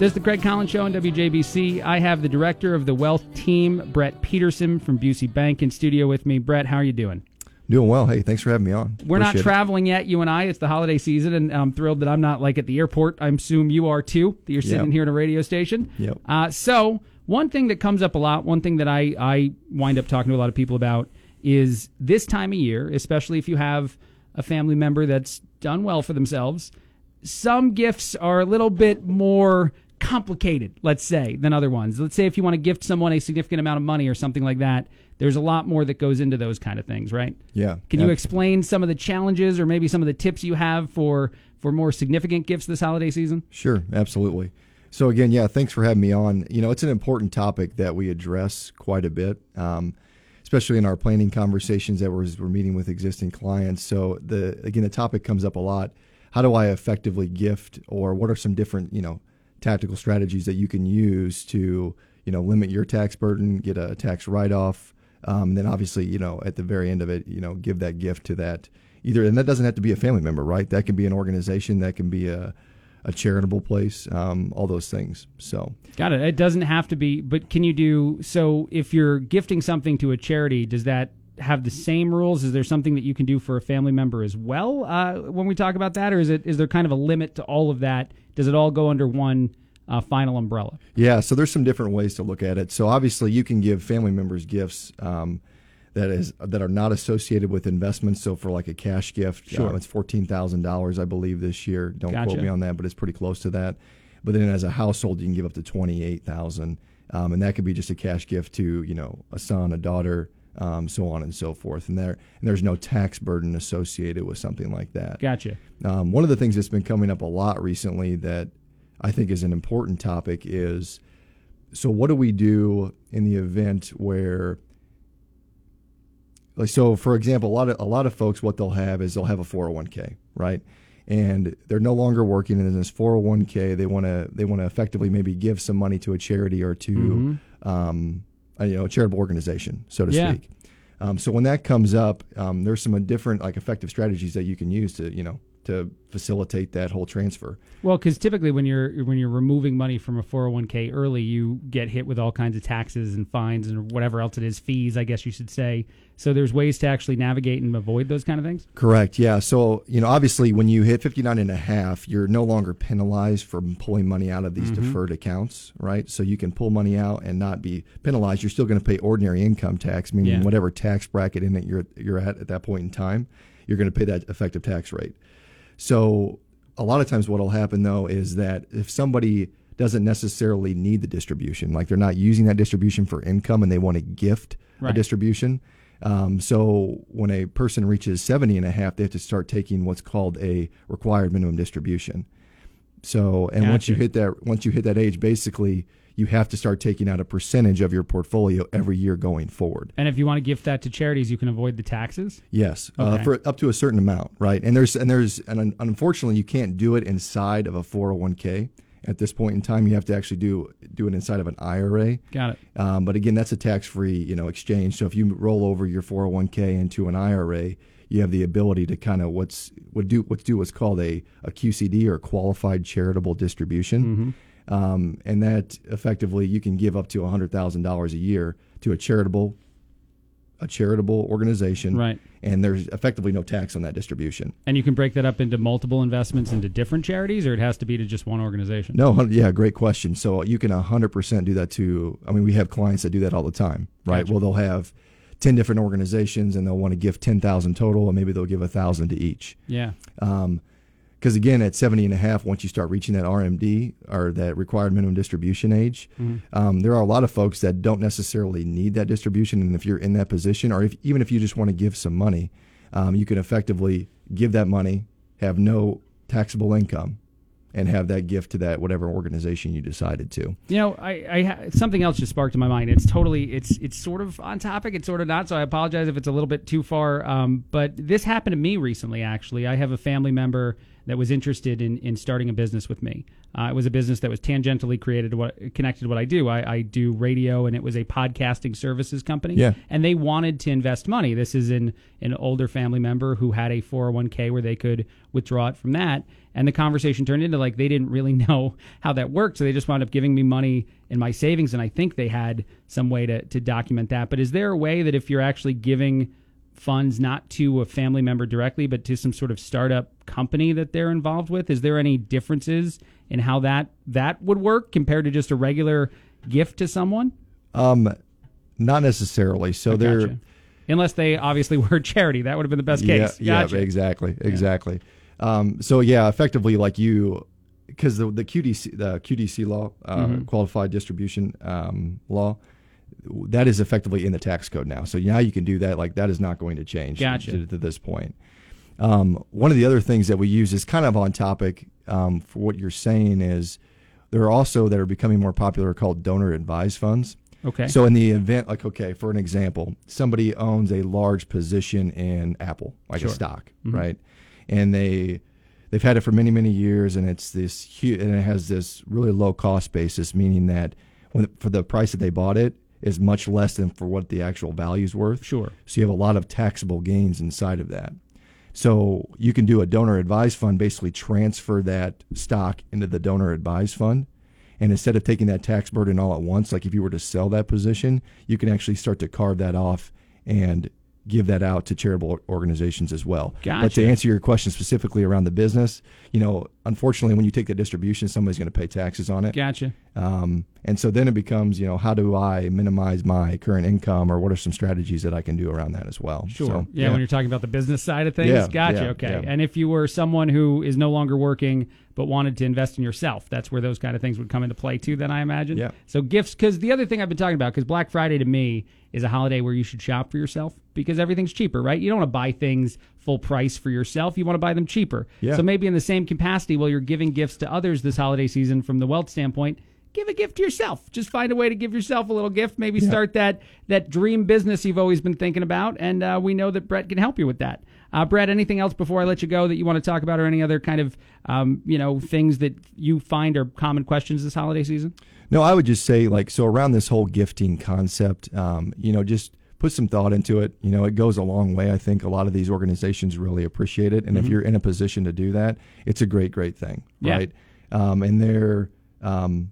This is the Craig Collins Show on WJBC. I have the director of the wealth team, Brett Peterson from Busey Bank, in studio with me. Brett, how are you doing? Doing well. Hey, thanks for having me on. We're not Appreciate it. traveling yet, you and I. It's the holiday season, and I'm thrilled that I'm not like at the airport. I assume you are too. That you're sitting Yep. here in a radio station. Yep. Uh, so one thing that comes up a lot, one thing that I I wind up talking to a lot of people about is this time of year, especially if you have a family member that's done well for themselves. Some gifts are a little bit more complicated, let's say, than other ones. Let's say if you want to gift someone a significant amount of money or something like that, there's a lot more that goes into those kind of things, right? Yeah. Can you explain some of the challenges or maybe some of the tips you have for for more significant gifts this holiday season? Sure, absolutely. So again, yeah, thanks for having me on. You know, it's an important topic that we address quite a bit, um, especially in our planning conversations that we're, we're meeting with existing clients. So the again, the topic comes up a lot. How do I effectively gift, or what are some different you know tactical strategies that you can use to you know limit your tax burden, get a tax write off, um, and then obviously you know at the very end of it, you know, give that gift to that either, and that doesn't have to be a family member, right? That can be an organization, that can be a a charitable place, um, all those things. So Got it. It doesn't have to be, but can you do so if you're gifting something to a charity, does that have the same rules? Is there something that you can do for a family member as well uh, when we talk about that, or is it is there kind of a limit to all of that? Does it all go under one uh, final umbrella? yeah, so there's some different ways to look at it. So obviously, you can give family members gifts. Um, that is that are not associated with investments. So for like a cash gift, Sure. uh, it's fourteen thousand dollars, I believe, this year. Don't Gotcha. quote me on that, but it's pretty close to that. But then as a household, you can give up to twenty eight thousand, um, and that could be just a cash gift to you know a son, a daughter, um, so on and so forth. And there and there's no tax burden associated with something like that. Gotcha. Um, one of the things that's been coming up a lot recently that I think is an important topic is so what do we do in the event where like so for example a lot of a lot of folks what they'll have is they'll have a 401k right and they're no longer working in this 401k they want to they want to effectively maybe give some money to a charity or to Mhm. um, you know a charitable organization so to Yeah. speak um, so when that comes up um, there's some different like effective strategies that you can use to you know to facilitate that whole transfer Well, because typically when you're when you're removing money from a 401k early, you get hit with all kinds of taxes and fines and whatever else it is, fees, I guess you should say. So there's ways to actually navigate and avoid those kind of things. Correct. Yeah. So, you know, obviously when you hit 59 and a half, you're no longer penalized for pulling money out of these Mhm. deferred accounts, right? So you can pull money out and not be penalized. You're still going to pay ordinary income tax, meaning Yeah. whatever tax bracket in it you're you're at at that point in time, you're going to pay that effective tax rate. So, a lot of times what'll happen though is that if somebody doesn't necessarily need the distribution, like they're not using that distribution for income and they want to gift Right. a distribution, um, so when a person reaches 70 and a half, they have to start taking what's called a required minimum distribution. So, and once you hit that, once you hit that age, basically you have to start taking out a percentage of your portfolio every year going forward. And if you want to gift that to charities, you can avoid the taxes. Yes, uh, for up to a certain amount, right? And there's and there's and unfortunately you can't do it inside of a 401k at this point in time. You have to actually do do it inside of an IRA. Got it. Um, but again, that's a tax-free you know exchange. So if you roll over your 401k into an IRA, you have the ability to kind of what's what do what's do what's called a, a QCD or qualified charitable distribution. Um, and that effectively you can give up to $100,000 a year to a charitable a charitable organization. Right. And there's effectively no tax on that distribution. And you can break that up into multiple investments into different charities, or it has to be to just one organization. No, yeah, great question. So you can 100% do that to, I mean, we have clients that do that all the time, right? Gotcha. Well, they'll have 10 different organizations and they'll want to give 10,000 total and maybe they'll give a thousand to each. Yeah. Um, because again, at 70 and a half, once you start reaching that RMD or that required minimum distribution age, Mhm. um, there are a lot of folks that don't necessarily need that distribution. And if you're in that position, or if, even if you just want to give some money, um, you can effectively give that money, have no taxable income, and have that gift to that whatever organization you decided to. You know, I, I something else just sparked in my mind. It's totally, it's it's sort of on topic. It's sort of not. So I apologize if it's a little bit too far. Um, but this happened to me recently. Actually, I have a family member that was interested in in starting a business with me. Uh, it was a business that was tangentially created to what connected to what I do. I, I do radio, and it was a podcasting services company. Yeah. and they wanted to invest money. This is in an older family member who had a 401k where they could withdraw it from that. And the conversation turned into like they didn't really *laughs* know how that worked, so they just wound up giving me money in my savings, and I think they had some way to to document that. But is there a way that if you're actually giving funds not to a family member directly, but to some sort of startup company that they're involved with? Is there any differences in how that that would work compared to just a regular gift to someone? Um, not necessarily. So they're Unless they obviously *laughs* were charity, that would have been the best yeah, case. Gotcha. yeah, exactly, exactly. Um, so yeah, effectively, like you, because the the QDC the QDC law, uh, Mhm. qualified distribution um, law, that is effectively in the tax code now. So now you can do that. Like that is not going to change Gotcha. to, to this point. Um, one of the other things that we use is kind of on topic um, for what you're saying is there are also that are becoming more popular called donor advised funds. Okay. So in the event, like okay, for an example, somebody owns a large position in Apple, like Sure. a stock, Mhm. right? And they they've had it for many many years, and it's this huge, and it has this really low cost basis, meaning that when for the price that they bought it is much less than for what the actual value is worth. Sure. So you have a lot of taxable gains inside of that. So you can do a donor advised fund, basically transfer that stock into the donor advised fund. And instead of taking that tax burden all at once, like if you were to sell that position, you can actually start to carve that off and give that out to charitable organizations as well. Gotcha. But to answer your question specifically around the business, you know, unfortunately, when you take the distribution, somebody's going to pay taxes on it. Gotcha. Um, and so then it becomes, you know, how do I minimize my current income, or what are some strategies that I can do around that as well? Sure. So, yeah, when you're talking about the business side of things. Yeah, gotcha. yeah, okay. yeah. And if you were someone who is no longer working but wanted to invest in yourself, that's where those kind of things would come into play too, then I imagine. Yeah. So gifts, because the other thing I've been talking about, because Black Friday to me is a holiday where you should shop for yourself because everything's cheaper, right? You don't want to buy things full price for yourself. You want to buy them cheaper. Yeah. So maybe in the same capacity, while you're giving gifts to others this holiday season from the wealth standpoint, give a gift to yourself. Just find a way to give yourself a little gift. Maybe start that that dream business you've always been thinking about, and uh, we know that Brett can help you with that. Uh, Brett, anything else before I let you go that you want to talk about, or any other kind of um, you know things that you find are common questions this holiday season? No, I would just say like so around this whole gifting concept, um, you know, just put some thought into it. You know, it goes a long way. I think a lot of these organizations really appreciate it, and if Mhm. you're in a position to do that, it's a great, great thing, Yeah. right? Um, and they're, um,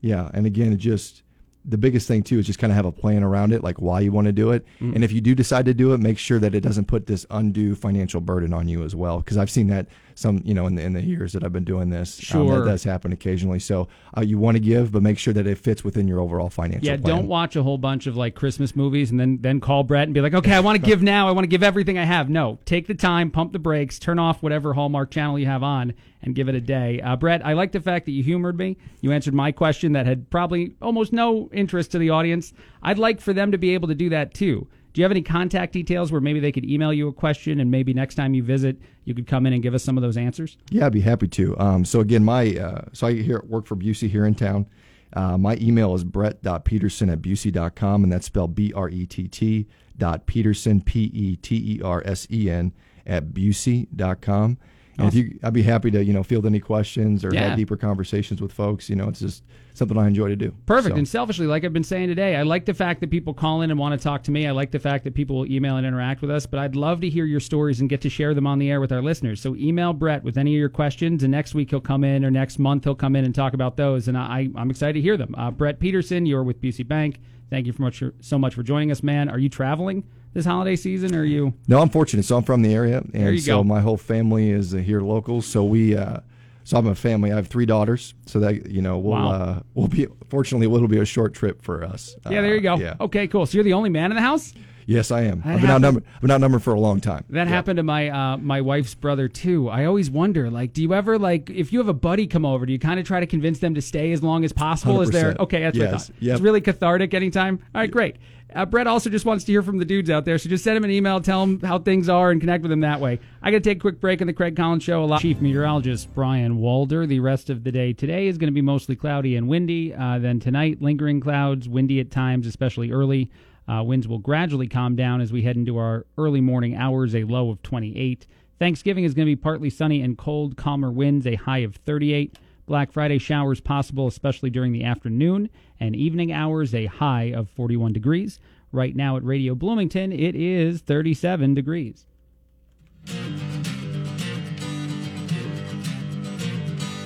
yeah, and again, just the biggest thing too is just kind of have a plan around it, like why you want to do it, Mm. and if you do decide to do it, make sure that it doesn't put this undue financial burden on you as well. Because I've seen that some, you know, in the, in the years that I've been doing this, um, Sure. that does happen occasionally. So uh, you want to give, but make sure that it fits within your overall financial Yeah, plan. don't watch a whole bunch of like Christmas movies and then then call Brett and be like, okay, I want to give now. I want to give everything I have. No, take the time, pump the brakes, turn off whatever Hallmark channel you have on, and give it a day. Uh, Brett, I like the fact that you humored me. You answered my question that had probably almost no interest to the audience. I'd like for them to be able to do that too. Do you have any contact details where maybe they could email you a question and maybe next time you visit, you could come in and give us some of those answers? Yeah, I'd be happy to. Um, so again, my uh, so I here work for Busey here in town. Uh, my email is brett.petersen at busey.com, and that's spelled B R E T T dot Petersen, P E T E R S E N, at busey.com. And if you, I'd be happy to, you know, field any questions or Yeah. have deeper conversations with folks. You know, it's just something I enjoy to do. Perfect. So- And selfishly, like I've been saying today, I like the fact that people call in and want to talk to me. I like the fact that people will email and interact with us, but I'd love to hear your stories and get to share them on the air with our listeners. So email Brett with any of your questions, and next week he'll come in, or next month he'll come in and talk about those. And I, I'm excited to hear them. Uh, Brett Petersen, you're with Busey Bank. Thank you for much, so much for joining us, man. Are you traveling this holiday season, or are you? No, I'm fortunate. So I'm from the area, and so go. my whole family is uh, here local. So we, uh, so I'm a family. I have three daughters. So that you know, we'll Wow. uh, we'll be fortunately it'll be a short trip for us. Yeah, there you go. Uh, yeah. Okay, cool. So you're the only man in the house. Yes, I am. That I've been happened- outnumbered. I've been outnumbered for a long time. That happened to my uh, my wife's brother too. I always wonder, like, do you ever like if you have a buddy come over, do you kind of try to convince them to stay as long as possible? Is there okay? That's what I thought. Yep. It's really cathartic anytime. All right, great. Uh, Brett also just wants to hear from the dudes out there, so just send him an email, tell him how things are, and connect with him that way. I got to take a quick break on the Craig Collins Show. A lot. Chief meteorologist Brian Walder. The rest of the day today is going to be mostly cloudy and windy. Uh, then tonight, lingering clouds, windy at times, especially early. Uh, winds will gradually calm down as we head into our early morning hours, a low of 28. Thanksgiving is going to be partly sunny and cold, calmer winds, a high of 38. Black Friday showers possible, especially during the afternoon and evening hours, a high of 41 degrees. Right now at Radio Bloomington, it is 37 degrees.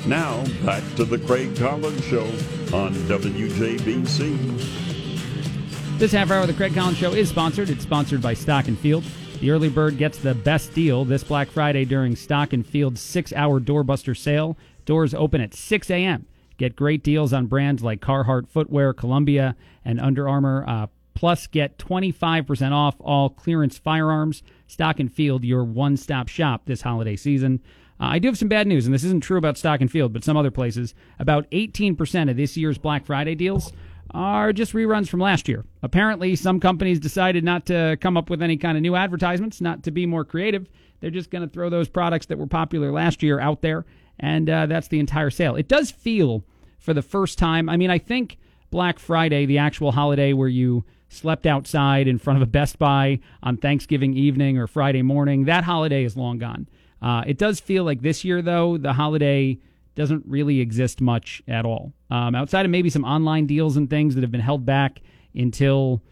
Now, back to the Craig Collins Show on WJBC. This half hour of the Craig Collins Show is sponsored. It's sponsored by Stock and Field. The early bird gets the best deal this Black Friday during Stock and Field's six-hour doorbuster sale. Doors open at 6 a.m. Get great deals on brands like Carhartt Footwear, Columbia, and Under Armour. Uh, plus, get 25% off all clearance firearms. Stock and Field, your one-stop shop this holiday season. Uh, I do have some bad news, and this isn't true about Stock and Field, but some other places. About 18% of this year's Black Friday deals are just reruns from last year. Apparently, some companies decided not to come up with any kind of new advertisements, not to be more creative. They're just going to throw those products that were popular last year out there, and uh, that's the entire sale. It does feel, for the first time, I mean, I think Black Friday, the actual holiday where you slept outside in front of a Best Buy on Thanksgiving evening or Friday morning, that holiday is long gone. Uh, it does feel like this year, though, the holiday doesn't really exist much at all. Um, outside of maybe some online deals and things that have been held back until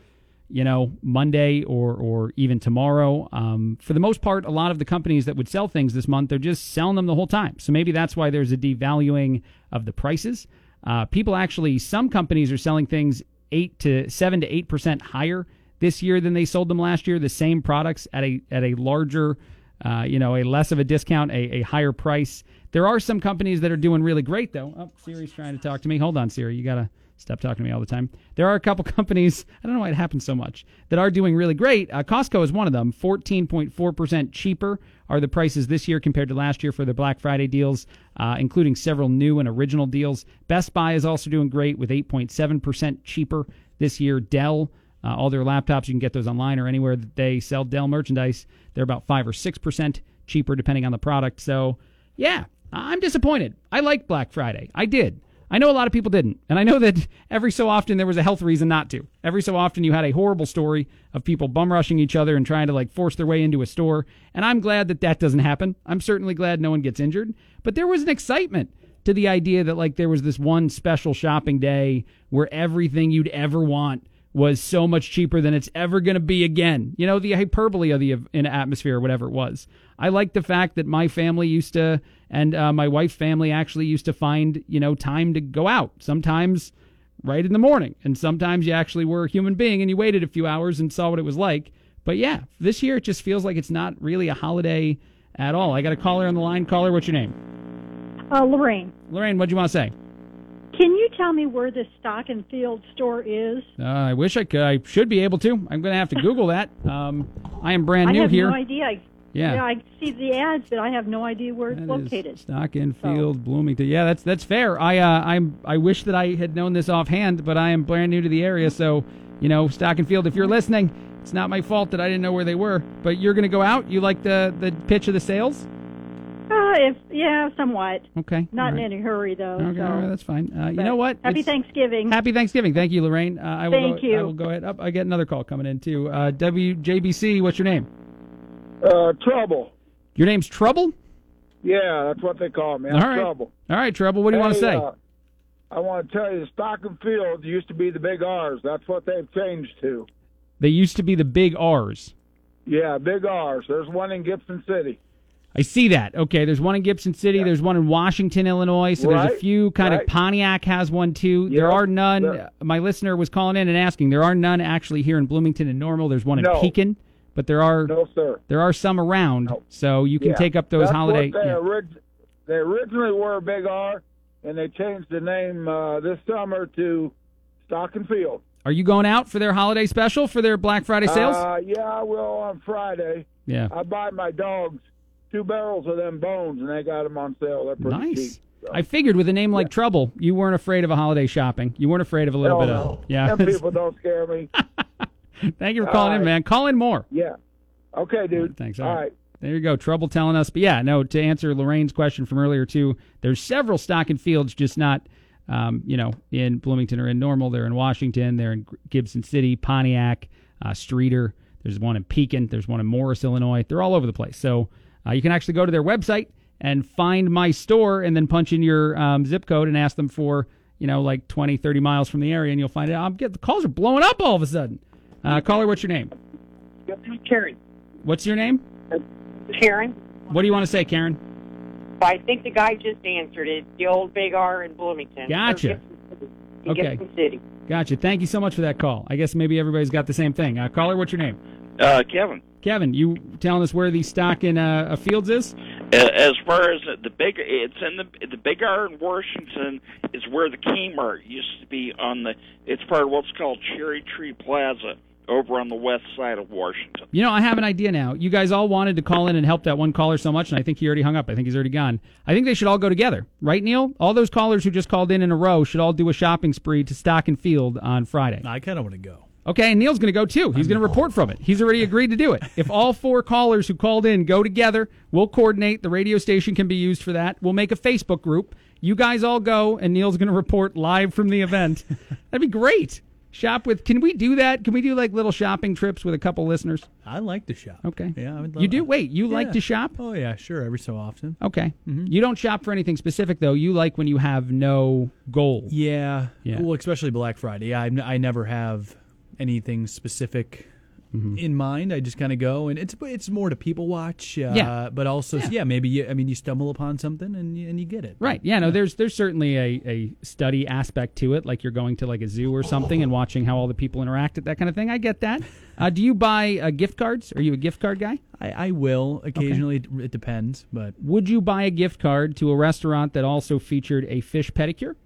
you know Monday or or even tomorrow. Um, for the most part, a lot of the companies that would sell things this month they're just selling them the whole time. So maybe that's why there's a devaluing of the prices. Uh, people actually, some companies are selling things eight to seven to eight percent higher this year than they sold them last year. The same products at a at a larger, uh, you know, a less of a discount, a, a higher price. There are some companies that are doing really great, though. Oh, Siri's trying to talk to me. Hold on, Siri. You got to stop talking to me all the time. There are a couple *laughs* companies, I don't know why it happens so much, that are doing really great. Uh, Costco is one of them. 14.4% cheaper are the prices this year compared to last year for the Black Friday deals, uh, including several new and original deals. Best Buy is also doing great with 8.7% cheaper this year. Dell. Uh, all their laptops, you can get those online or anywhere that they sell Dell merchandise. They're about 5 or 6% cheaper depending on the product. So, yeah, I'm disappointed. I liked Black Friday. I did. I know a lot of people didn't. And I know that *laughs* every so often there was a health reason not to. Every so often you had a horrible story of people bum rushing each other and trying to like force their way into a store. And I'm glad that that doesn't happen. I'm certainly glad no one gets injured. But there was an excitement to the idea that like there was this one special shopping day where everything you'd ever want was so much cheaper than it's ever going to be again. You know, the hyperbole of the in atmosphere, or whatever it was. I like the fact that my family used to, and uh, my wife's family actually used to find, you know, time to go out. Sometimes right in the morning, and sometimes you actually were a human being and you waited a few hours and saw what it was like. But yeah, this year it just feels like it's not really a holiday at all. I got a caller on the line. Caller, what's your name? Uh, Lorraine. Lorraine, what do you want to say? Can you tell me where this Stock and Field store is? Uh, I wish I could. I should be able to. I'm going to have to Google that. Um, I am brand new here. I have no idea. I, Yeah. I see the ads, but I have no idea where it's located. Stock and Field, Bloomington. Yeah, that's that's fair. I uh, I'm I wish that I had known this offhand, but I am brand new to the area, so you know, Stock and Field. If you're listening, it's not my fault that I didn't know where they were. But you're going to go out. You like the the pitch of the sales? Uh, if yeah, somewhat. Okay. Not all right. in any hurry though. Okay, so. all right, that's fine. Uh, you know what? Happy It's- Thanksgiving. Happy Thanksgiving. Thank you, Lorraine. Uh, I will Thank go, you. I will go ahead. Up. I get another call coming in too. Uh, WJBC. What's your name? Uh, trouble. Your name's Trouble. Yeah, that's what they call me. I'm right. trouble. All right, Trouble. What do you want to say? uh, I want to tell you, the Stock and Field used to be the big R's. That's what they've changed to. they used to be the big R's. Yeah, big R's. There's one in Gibson City. I see that. Okay, there's one in Gibson City. There's one in Washington, Illinois. So there's a few. Kind of. Pontiac has one too. there are none. My listener was calling in and asking. There are none actually here in Bloomington and Normal. There's one in No. Pekin, but there are No, sir. there are some around. So you can Yeah. take up those That's holiday. What they, yeah. orig- they originally were a big R, and they changed the name uh, this summer to Stock and Field. Are you going out for their holiday special for their Black Friday sales? Uh, yeah, I will on Friday. yeah. I buy my dogs two barrels of them bones, and they got them on sale. They're pretty Nice. cheap. so. I figured with a name like Trouble, you weren't afraid of a holiday shopping. You weren't afraid of a little Hell bit no. of yeah. Them *laughs* people don't scare me. *laughs* Thank you for calling in, man. Call in more. Yeah. Okay, dude. Thanks. All All right. right. There you go. Trouble telling us. But yeah, no, to answer Lorraine's question from earlier, too, there's several stock and fields, just not, um, you know, in Bloomington or in Normal. They're in Washington. They're in Gibson City, Pontiac, uh, Streator. There's one in Pekin. There's one in Morris, Illinois. They're all over the place. So uh, you can actually go to their website and find my store and then punch in your um, zip code and ask them for, you know, like 20, 30 miles from the area, and you'll find it. I'm getting, the calls are blowing up all of a sudden. Uh, caller, what's your name? Karen. What's your name? Karen. What do you want to say, Karen? I think the guy just answered it. The old Big R in Bloomington. Gotcha. Gibson City. Okay. Gibson City. Gotcha. Thank you so much for that call. I guess maybe everybody's got the same thing. Uh, caller, what's your name? Uh, Kevin, Kevin, you telling us where the stock in uh, uh, Fields is? uh, as far as the big, it's in the the Big R in Washington is where the Kmart used to be on the. It's part of what's called Cherry Tree Plaza over on the west side of Washington. You know, I have an idea now. You guys all wanted to call in and help that one caller so much, and I think he already hung up. I think he's already gone. I think they should all go together, right, Neil? All those callers who just called in in a row should all do a shopping spree to Stock and Field on Friday. I kind of want to go. Okay, and Neil's going to go too. He's going to report from it. He's already agreed to do it. If all four callers who called in go together, we'll coordinate. The radio station can be used for that. We'll make a Facebook group. You guys all go, and Neil's going to report live from the event. *laughs* That'd be great. Shop with. Can we do that? Can we do like little shopping trips with a couple listeners? I like to shop. Okay. Yeah, I would You do? Wait, you like Yeah. to shop? Oh yeah, sure. Every so often. Okay. Mm-hmm. You don't shop for anything specific though. You like when you have no goal. Yeah. Yeah. Well, especially Black Friday. I I never have anything specific Mm-hmm. in mind. I just kind of go, and it's it's more to people watch. Uh, Yeah. But also, yeah, maybe you, I mean you stumble upon something and you, and you get it. Right. Yeah. No. There's there's certainly a, a study aspect to it, like you're going to like a zoo or something and watching how all the people interact at that kind of thing. I get that. *laughs* Uh, do you buy uh, gift cards? Are you a gift card guy? I, I will occasionally. It depends, but Would you buy a gift card to a restaurant that also featured a fish pedicure?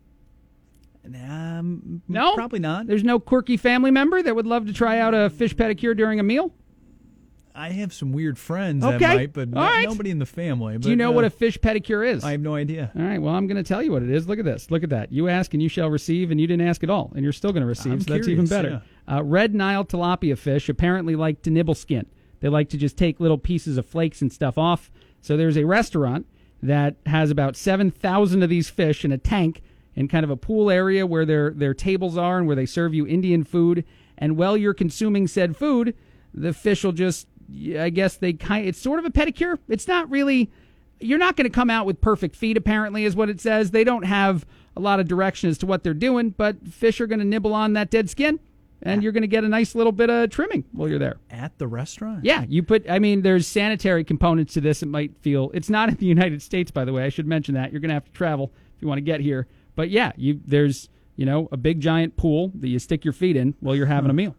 Um, No, probably not. There's no quirky family member that would love to try out a fish pedicure during a meal. I have some weird friends Okay. that might, but All right. nobody in the family. Do you know uh, what a fish pedicure is? I have no idea. All right, well, I'm going to tell you what it is. Look at this. Look at that. You ask and you shall receive, and you didn't ask at all, and you're still going to receive, I'm so that's even curious, better. Uh, red Nile tilapia fish apparently like to nibble skin. They like to just take little pieces of flakes and stuff off. So there's a restaurant that has about 7,000 of these fish in a tank in kind of a pool area where their, their tables are and where they serve you Indian food. And while you're consuming said food, the fish will just, I guess they kind it's sort of a pedicure. It's not really you're not going to come out with perfect feet apparently is what it says. They don't have a lot of direction as to what they're doing but fish are going to nibble on that dead skin and you're going to get a nice little bit of trimming while you're there. At the restaurant? yeah you put i mean there's sanitary components to this. It might feel it's not in the united states by the way. I should mention that. You're going to have to travel if you want to get here but yeah you there's you know a big giant pool that you stick your feet in while you're having a meal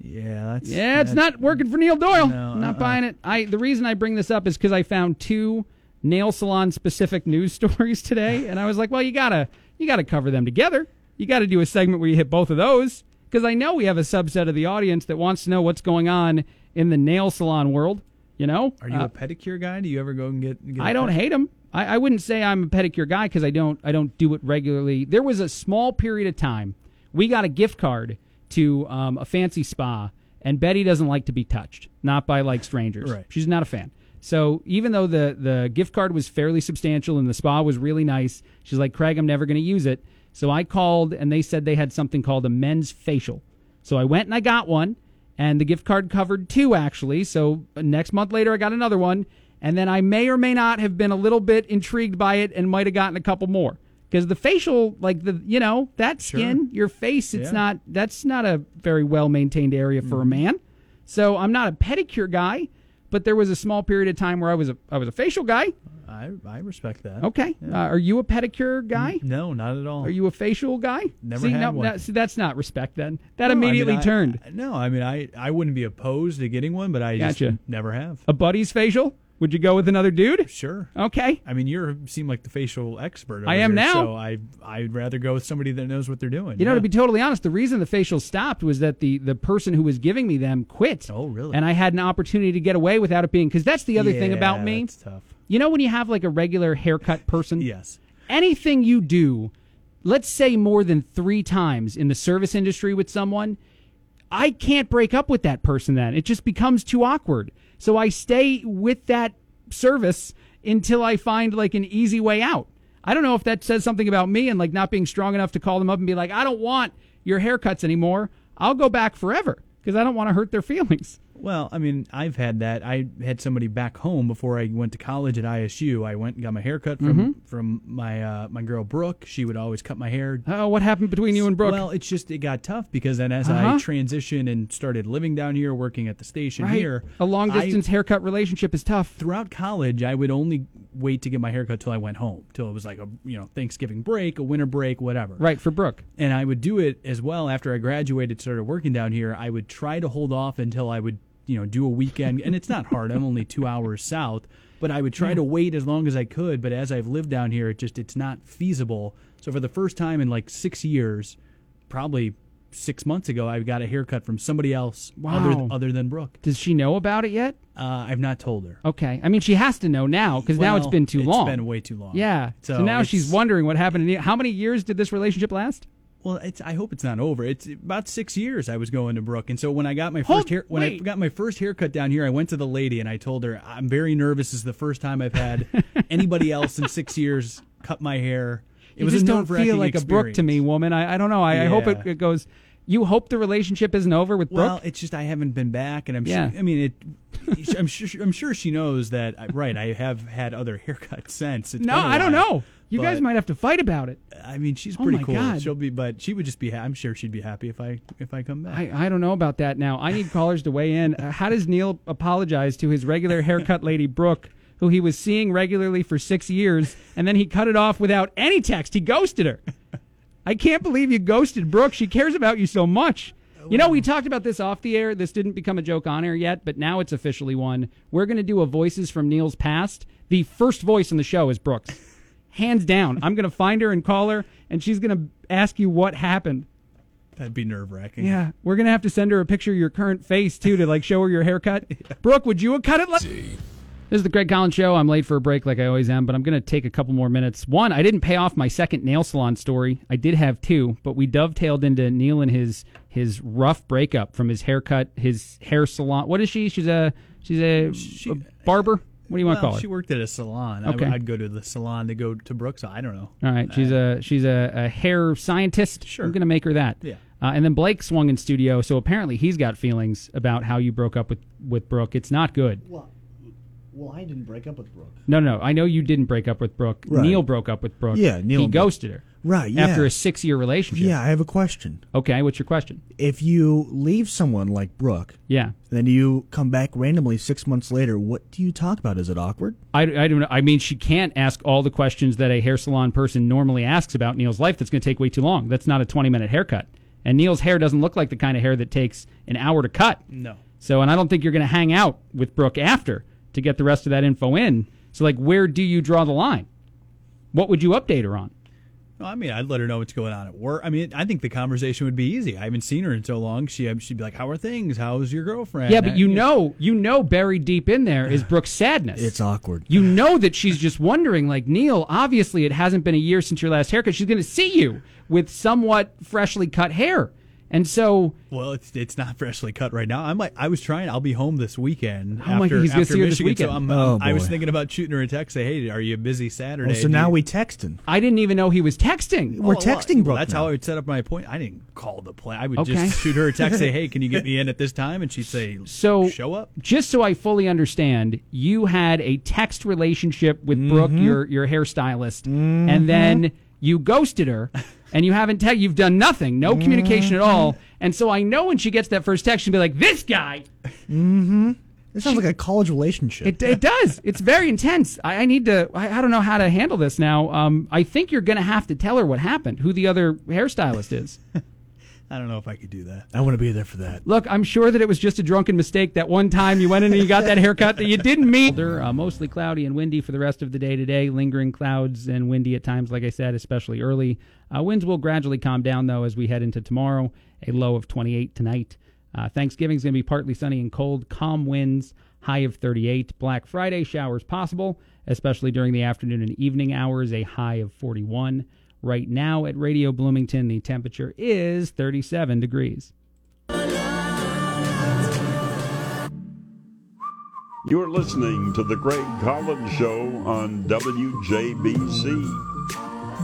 Yeah, that's yeah, it's that's- not working for Neil Doyle. No, I'm not uh-uh. buying it. I the reason I bring this up is because I found two nail salon specific *laughs* news stories today, and I was like, well, you gotta you gotta cover them together. You got to do a segment where you hit both of those because I know we have a subset of the audience that wants to know what's going on in the nail salon world. You know, Are you Uh, a pedicure guy? Do you ever go and get? get I don't hate them. I, I wouldn't say I'm a pedicure guy because I don't I don't do it regularly. There was a small period of time we got a gift card to um, a fancy spa, and Betty doesn't like to be touched, not by like strangers. Right. She's not a fan. So even though the the gift card was fairly substantial and the spa was really nice, she's like, Craig, I'm never going to use it. So I called and they said they had something called a men's facial. So I went and I got one, and the gift card covered two actually. So next month later, I got another one, and then I may or may not have been a little bit intrigued by it and might have gotten a couple more because the facial, like the you know that skin, your face, it's Yeah. not that's not a very well maintained area for a man. So I'm not a pedicure guy, but there was a small period of time where I was a I was a facial guy. I I respect that. Okay, uh, are you a pedicure guy? No, not at all. Are you a facial guy? Never see, had no, one. no, see, that's not respect. Then that No, I mean, immediately I- turned. No, I mean I I wouldn't be opposed to getting one, but I Gotcha. just never have. A buddy's facial? Would you go with another dude? Sure. Okay. I mean, you seem like the facial expert. I am here, now. So I I'd rather go with somebody that knows what they're doing. You know, yeah. to be totally honest, the reason the facial stopped was that the the person who was giving me them quit. Oh, really? And I had an opportunity to get away without it being because that's the other thing about me. That's tough. You know, when you have like a regular haircut person, Yes. anything you do, let's say more than three times in the service industry with someone, I can't break up with that person then. It just becomes too awkward. So I stay with that service until I find like an easy way out. I don't know if that says something about me and like not being strong enough to call them up and be like, I don't want your haircuts anymore. I'll go back forever because I don't want to hurt their feelings. Well, I mean, I've had that. I had somebody back home before I went to college at ISU. I went and got my hair cut from Mhm. from my uh, my girl Brooke. She would always cut my hair. Oh, what happened between you and Brooke? Well, it's just it got tough because then as Uh-huh. I transitioned and started living down here, working at the station Right. here, A long I- distance haircut relationship is tough. throughout college, I would only wait to get my haircut till I went home, till it was like a you know Thanksgiving break, a winter break, whatever. Right, for Brooke. And I would do it as well after I graduated, started working down here. I would try to hold off until I would you know do a weekend, and it's not hard. I'm only two hours south, but I would try to wait as long as I could. But as I've lived down here, it just it's not feasible. So for the first time in like six years, probably six months ago, I got a haircut from somebody else other Wow. other than Brooke. Does she know about it yet? Uh, I've not told her. Okay. I mean, she has to know now because now it's been too it's long. been way too long. Yeah. So, So now she's wondering what happened. How many years did this relationship last? Well, it's, I hope it's not over. It's about six years I was going to Brooke, and so when I got my Hold- first hair, when I got my first haircut down here, I went to the lady and I told her I'm very nervous. This is the first time I've had *laughs* anybody else in six years cut my hair. It you was just a don't feel like a Brooke to me, woman. I, I don't know. I, I hope it, it goes. You hope the relationship isn't over with Brooke. Well, it's just I haven't been back, and I'm Yeah. sure. I mean, it. I'm sure. I'm sure she knows that. Uh, right, I have had other haircuts since. It's no, I don't know. You guys might have to fight about it. I mean, she's Oh pretty my cool. God. She'll be, but she would just be. ha- I'm sure she'd be happy if I if I come back. I, I don't know about that now. I need callers to weigh in. Uh, how does Neil apologize to his regular haircut lady, Brooke, who he was seeing regularly for six years, and then he cut it off without any text? He ghosted her. I can't believe you ghosted Brooke. She cares about you so much. You know, we talked about this off the air. This didn't become a joke on air yet, but now it's officially one. We're going to do a Voices from Neil's Past. The first voice in the show is Brooks. Hands down. I'm going to find her and call her, and she's going to ask you what happened. That'd be nerve wracking. Yeah, we're gonna have to send her a picture of your current face too to like show her your haircut. *laughs* Brooke, would you have cut it? Like- this is the Craig Collins Show. I'm late for a break like I always am, but I'm gonna take a couple more minutes. One, I didn't pay off my second nail salon story. I did have two, but we dovetailed into Neil and his his rough breakup from his haircut, his hair salon. What is she? She's a she's a, a barber. What do you want to Well, call her? She worked at a salon. I- Okay. I'd go to the salon to go to Brooks. I don't know. All right, she's a she's a, a hair scientist. Sure. I'm gonna make her that. Yeah. Uh, and then Blake swung in studio, so apparently he's got feelings about how you broke up with with Brooke. It's not good. Well, well, I didn't break up with Brooke. No, no, I know you didn't break up with Brooke. Right. Neil broke up with Brooke. Yeah, Neil He ghosted her. Right, yeah. After a six year relationship. Yeah, I have a question. Okay, what's your question? If you leave someone like Brooke, Yeah. then you come back randomly six months later, what do you talk about? Is it awkward? I, I don't know. I mean, she can't ask all the questions that a hair salon person normally asks about Neil's life. That's going to take way too long. That's not a 20 minute haircut. And Neil's hair doesn't look like the kind of hair that takes an hour to cut. No. So, and I don't think you're going to hang out with Brooke after to get the rest of that info in. So, like, where do you draw the line? What would you update her on? No, I mean, I'd let her know what's going on at work. I mean, I think the conversation would be easy. I haven't seen her in so long. She she'd be like, "How are things? How's your girlfriend?" Yeah, but I- you know, you know, buried deep in there is *sighs* Brooke's sadness. It's awkward. You know that she's just wondering, like Neil. Obviously, it hasn't been a year since your last haircut. She's going to see you with somewhat freshly cut hair, and so Well, it's it's not freshly cut right now. I might. I was trying. I'll be home this weekend. Oh my- after, he's gonna after see her this weekend. So I'm, Oh, I was thinking about shooting her a text. Say, hey, are you busy Saturday? Oh, so now you- we texting. I didn't even know he was texting. We're Oh, well, texting well, Brooke that's now. how I would set up my appointment. I didn't call the play. I would Okay. just shoot her a text. Say, hey, can you get me *laughs* in at this time? And she'd say, So show up. Just so I fully understand, you had a text relationship with Brooke, Mm-hmm. your your hairstylist, and then you ghosted her, *laughs* and you haven't te- you've done nothing, no communication at all. Mm-hmm. And so I know when she gets that first text, she'll be like, "This guy." Mm-hmm. It sounds like a college relationship. It, it does. It's very intense. I, I need to. I, I don't know how to handle this now. Um, I think you're going to have to tell her what happened, who the other hairstylist is. *laughs* I don't know if I could do that. I want to be there for that. Look, I'm sure that it was just a drunken mistake that one time you went in and you got that haircut that you didn't mean. They're uh, mostly cloudy and windy for the rest of the day today. Lingering clouds and windy at times, like I said, especially early. Uh, winds will gradually calm down, though, as we head into tomorrow. A low of 28 tonight. Uh, Thanksgiving's going to be partly sunny and cold. Calm winds, high of 38. Black Friday, showers possible, especially during the afternoon and evening hours, a high of 41. Right now at Radio Bloomington, the temperature is 37 degrees. You're listening to the Craig Collins Show on WJBC.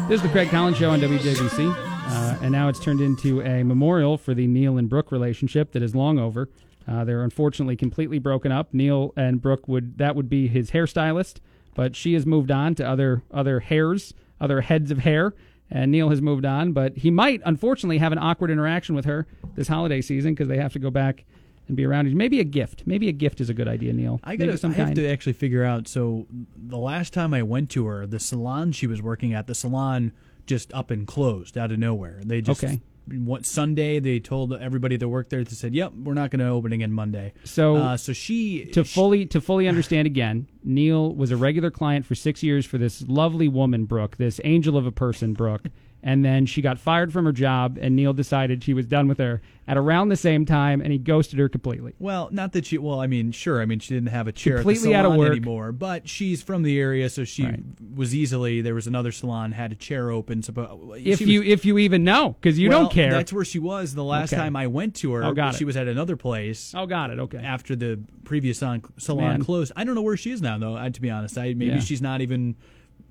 This is the Craig Collins Show on WJBC, uh, and now it's turned into a memorial for the Neil and Brooke relationship that is long over. Uh, they're unfortunately completely broken up. Neil and Brooke would that would be his hairstylist, but she has moved on to other other hairs, other heads of hair, and Neil has moved on. But he might unfortunately have an awkward interaction with her this holiday season because they have to go back and be around. Maybe a gift. Maybe a gift is a good idea, Neil. I gotta. I have to actually figure out. So the last time I went to her, the salon she was working at, the salon just up and closed out of nowhere. They just Okay. What Sunday they told everybody that worked there. They said, "Yep, we're not going to open again Monday." So, uh, so she to fully to fully understand again, Neil was a regular client for six years for this lovely woman, Brooke, this angel of a person, Brooke. And then she got fired from her job, and Neil decided she was done with her at around the same time, and he ghosted her completely. Well, not that she. Well, I mean, sure. I mean, she didn't have a chair Completely at out of work. anymore. But she's from the area, so she was easily. There was another salon had a chair open. So, but uh, If you was- if you even know, because you Well, don't care. That's where she was the last Okay. time I went to her. Oh, got she it. was at another place. Oh, got it. Okay. After the previous salon, closed, I don't know where she is now, though. To be honest, I maybe Yeah. she's not even.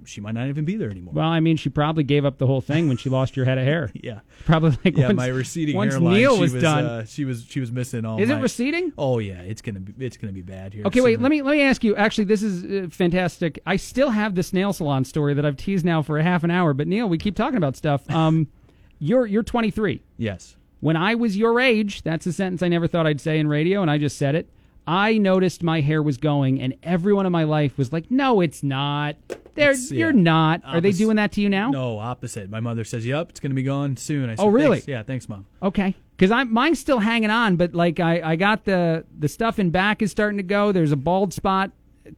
She might not even be there anymore. Well, I mean, she probably gave up the whole thing when she lost your head of hair. *laughs* Yeah. probably like yeah, once, my receding once hairline. Neil she was, done. Uh, she was she was missing all. Is it receding? Oh yeah, it's gonna be it's gonna be bad here. Okay, wait. Let me let me ask you. Actually, this is uh, fantastic. I still have this nail salon story that I've teased now for a half an hour. But Neil, we keep talking about stuff. Um, *laughs* you're you're 23. Yes. When I was your age, that's a sentence I never thought I'd say in radio, and I just said it. I noticed my hair was going, and everyone in my life was like, "No, it's not. They're It's- you're yeah. not. Are they doing that to you now?" No, opposite. My mother says, "Yep, it's gonna be gone soon." I said, Oh, really? "Thanks." Yeah, thanks, mom. Okay, because I'm mine's still hanging on, but like I, I got the the stuff in back is starting to go. There's a bald spot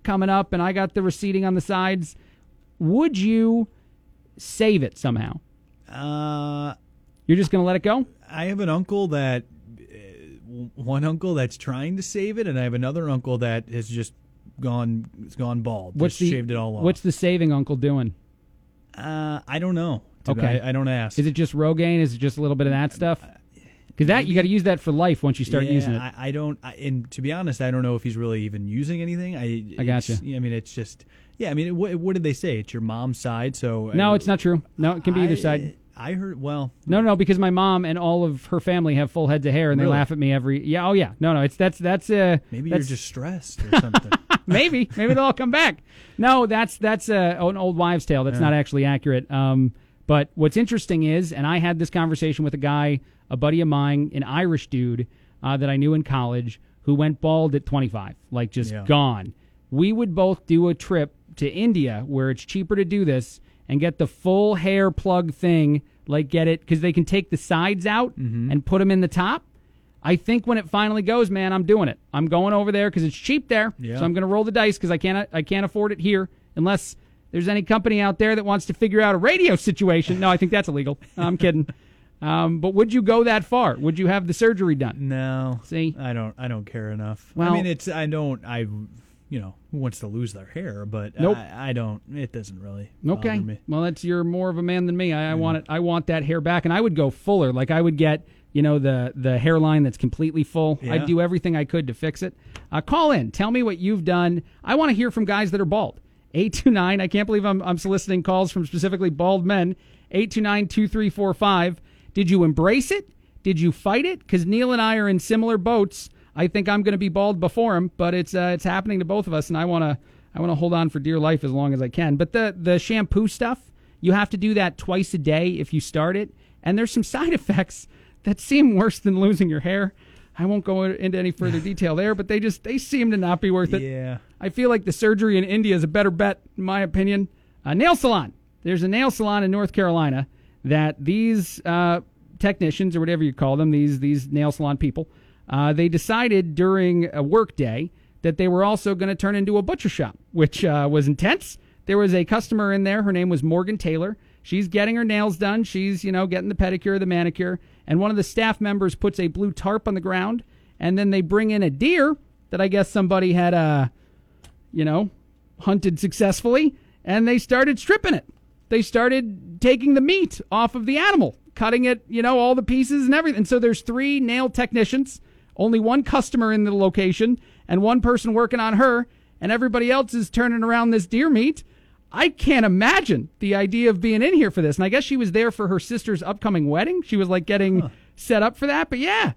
coming up, and I got the receding on the sides. Would you save it somehow? Uh, You're just gonna let it go? I have an uncle that uh, one uncle that's trying to save it, and I have another uncle that has just gone it's gone bald. What's just the shaved it all off. What's the saving uncle doing? Uh, I don't know. Okay, I, I don't ask. Is it just Rogaine? Is it just a little bit of that stuff? Because that you got to use that for life once you start Yeah, using it. I, I don't. I, and to be honest, I don't know if he's really even using anything. I I gotcha. I mean, it's just yeah. I mean, what, what did they say? It's your mom's side, so no, uh, it's not true. No, it can be either side. I heard. Well, No, no, because my mom and all of her family have full heads of hair, and they laugh at me every. Yeah, oh yeah. No, no, it's that's that's uh. maybe you're just stressed or something. *laughs* *laughs* maybe maybe they'll all come back. No, that's that's uh, an old wives' tale. That's Yeah. not actually accurate. Um, but what's interesting is, and I had this conversation with a guy, a buddy of mine, an Irish dude uh, that I knew in college, who went bald at 25, like just Yeah. gone. We would both do a trip to India where it's cheaper to do this and get the full hair plug thing, like get it because they can take the sides out Mm-hmm. and put them in the top. I think when it finally goes, man, I'm doing it. I'm going over there because it's cheap there. Yeah. So I'm going to roll the dice because I can't I can't afford it here unless there's any company out there that wants to figure out a radio situation. No, I think that's illegal. I'm kidding. Um, but would you go that far? Would you have the surgery done? No, See, I don't. I don't care enough. Well- I mean, it's. I don't. I. You know, who wants to lose their hair? But Nope. I, I don't. It doesn't really. Okay. me. Well, that's you're more of a man than me. I, I want it. I want that hair back, and I would go fuller. Like I would get, you know, the the hairline that's completely full. Yeah. I'd do everything I could to fix it. Uh, call in. Tell me what you've done. I want to hear from guys that are bald. Eight two nine. I can't believe I'm I'm soliciting calls from specifically bald men. Eight two nine two three four five. Did you embrace it? Did you fight it? Because Neil and I are in similar boats. I think I'm going to be bald before him, but it's uh, it's happening to both of us, and I want to I want to hold on for dear life as long as I can. But the the shampoo stuff, you have to do that twice a day if you start it, and there's some *laughs* side effects that seem worse than losing your hair. I won't go into any further *laughs* detail there, but they just they seem to not be worth it. Yeah. I feel like the surgery in India is a better bet, in my opinion. A nail salon. There's a nail salon in North Carolina that these uh, technicians or whatever you call them, these these nail salon people, uh, they decided during a work day that they were also going to turn into a butcher shop, which uh, was intense. There was a customer in there. Her name was Morgan Taylor. She's getting her nails done. She's you know getting the pedicure, the manicure, and one of the staff members puts a blue tarp on the ground, and then they bring in a deer that I guess somebody had uh, you know, hunted successfully, and they started stripping it. They started taking the meat off of the animal, cutting it, you know, all the pieces and everything. So there's three nail technicians, only one customer in the location, and one person working on her, and everybody else is turning around this deer meat. I can't imagine the idea of being in here for this. And I guess she was there for her sister's upcoming wedding. She was like getting set up for that. But yeah,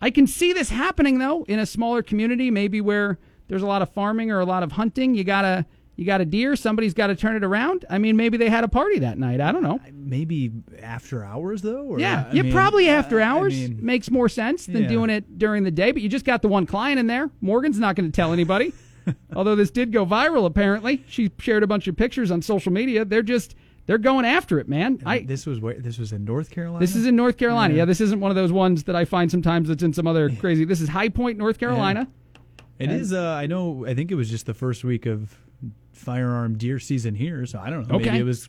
I can see this happening though in a smaller community, maybe where there's a lot of farming or a lot of hunting. You gotta you got a deer. Somebody's got to turn it around. I mean, maybe they had a party that night. I don't know. Maybe after hours though. Or, yeah, I yeah, mean, probably after hours I mean, makes more sense than Yeah. doing it during the day. But you just got the one client in there. Morgan's not going to tell anybody. *laughs* Although this did go viral, apparently she shared a bunch of pictures on social media. They're just they're going after it, man. I this was where this was in North Carolina. this is in North Carolina. Yeah. Yeah. this isn't one of those ones that I find sometimes that's in some other crazy. This is High Point, North Carolina. It And- is. Uh, I know. I think it was just the first week of firearm deer season here, so I don't know. Okay. Maybe it was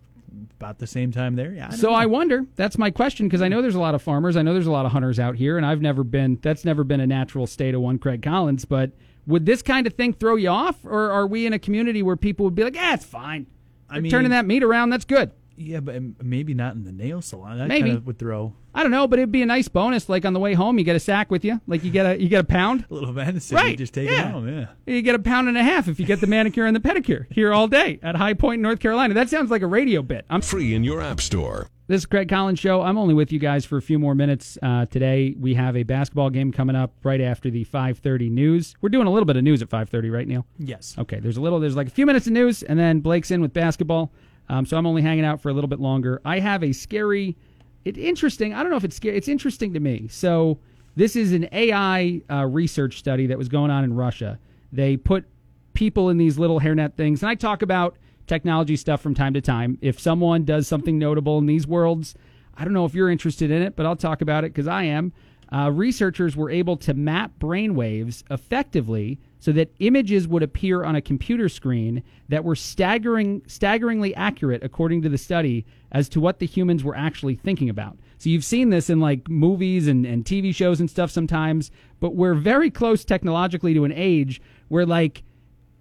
about the same time there. Yeah. I So know. I wonder. That's my question because I know there's a lot of farmers. I know there's a lot of hunters out here, and I've never been. That's never been a natural state of one Craig Collins. But would this kind of thing throw you off, or are we in a community where people would be like, "Yeah, it's fine. I mean- turning that meat around. That's good." Yeah, but um, maybe not in the nail salon. That Maybe. would throw I don't know, but it'd be a nice bonus. Like on the way home, you get a sack with you. Like you get a you get a pound. *laughs* a little venison. Right, You just take yeah. it home. Yeah. You get a pound and a half if you get the manicure and the pedicure here all day at High Point, North Carolina. That sounds like a radio bit. I'm Free in your app store. This is Craig Collins Show. I'm only with you guys for a few more minutes uh, today. We have a basketball game coming up right after the 5:30 news. We're doing a little bit of news at 5:30, right, Neil? Yes. Okay. There's a little. There's like a few minutes of news, and then Blake's in with basketball. Um, so I'm only hanging out for a little bit longer. I have a scary. Interesting. I don't know if it's scary. It's interesting to me. So this is an AI uh, research study that was going on in Russia. They put people in these little hairnet things, and I talk about technology stuff from time to time. If someone does something notable in these worlds, I don't know if you're interested in it, but I'll talk about it because I am. Uh, researchers were able to map brainwaves effectively so that images would appear on a computer screen that were staggering, staggeringly accurate, according to the study, as to what the humans were actually thinking about. So you've seen this in like movies and, and TV shows and stuff sometimes, but we're very close technologically to an age where like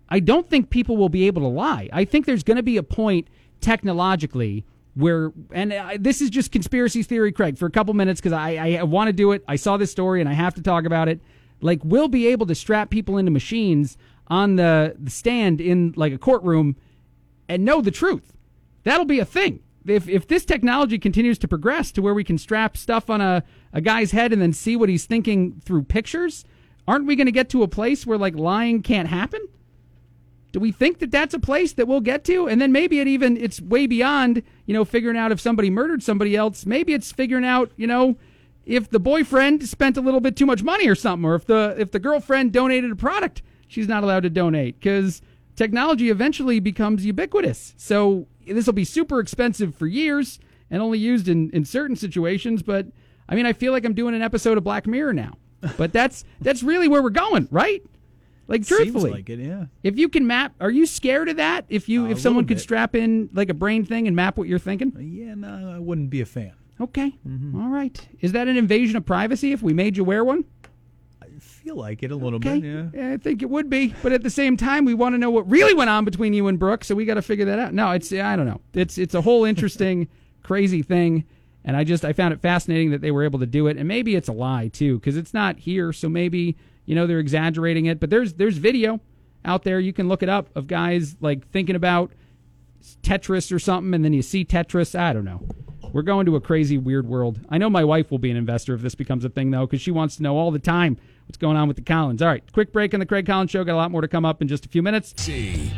I don't think people will be able to lie. I think there's going to be a point technologically where, and I, this is just conspiracy theory, Craig, for a couple minutes because I, I want to do it. I saw this story and I have to talk about it. Like, we'll be able to strap people into machines on the, the stand in like a courtroom and know the truth. That'll be a thing. If, if this technology continues to progress to where we can strap stuff on a, a guy's head and then see what he's thinking through pictures, aren't we going to get to a place where like lying can't happen? Do we think that that's a place that we'll get to? And then maybe it even it's way beyond, you know, figuring out if somebody murdered somebody else. Maybe it's figuring out, you know, if the boyfriend spent a little bit too much money or something or if the if the girlfriend donated a product she's not allowed to donate cuz technology eventually becomes ubiquitous. So this will be super expensive for years and only used in in certain situations, but I mean, I feel like I'm doing an episode of Black Mirror now. But that's that's really where we're going, right? Like Seems truthfully. like it. Yeah. If you can map, are you scared of that? If you, Uh, if someone could bit. strap in like a brain thing and map what you're thinking? Yeah. No, I wouldn't be a fan. Okay. Mm-hmm. All right. Is that an invasion of privacy if we made you wear one? I feel like it a little Okay. bit. Yeah. I think it would be, but at the same time, we want to know what really went on between you and Brooke, so we got to figure that out. No, it's I don't know. It's it's a whole interesting, *laughs* crazy thing, and I just I found it fascinating that they were able to do it, and maybe it's a lie too, because it's not here, so maybe you know they're exaggerating it. But there's there's video out there you can look it up of guys like thinking about Tetris or something, and then you see Tetris. I don't know. We're going to a crazy, weird world. I know my wife will be an investor if this becomes a thing, though, because she wants to know all the time what's going on with the Collins. All right, quick break on the Craig Collins Show. Got a lot more to come up in just a few minutes. See.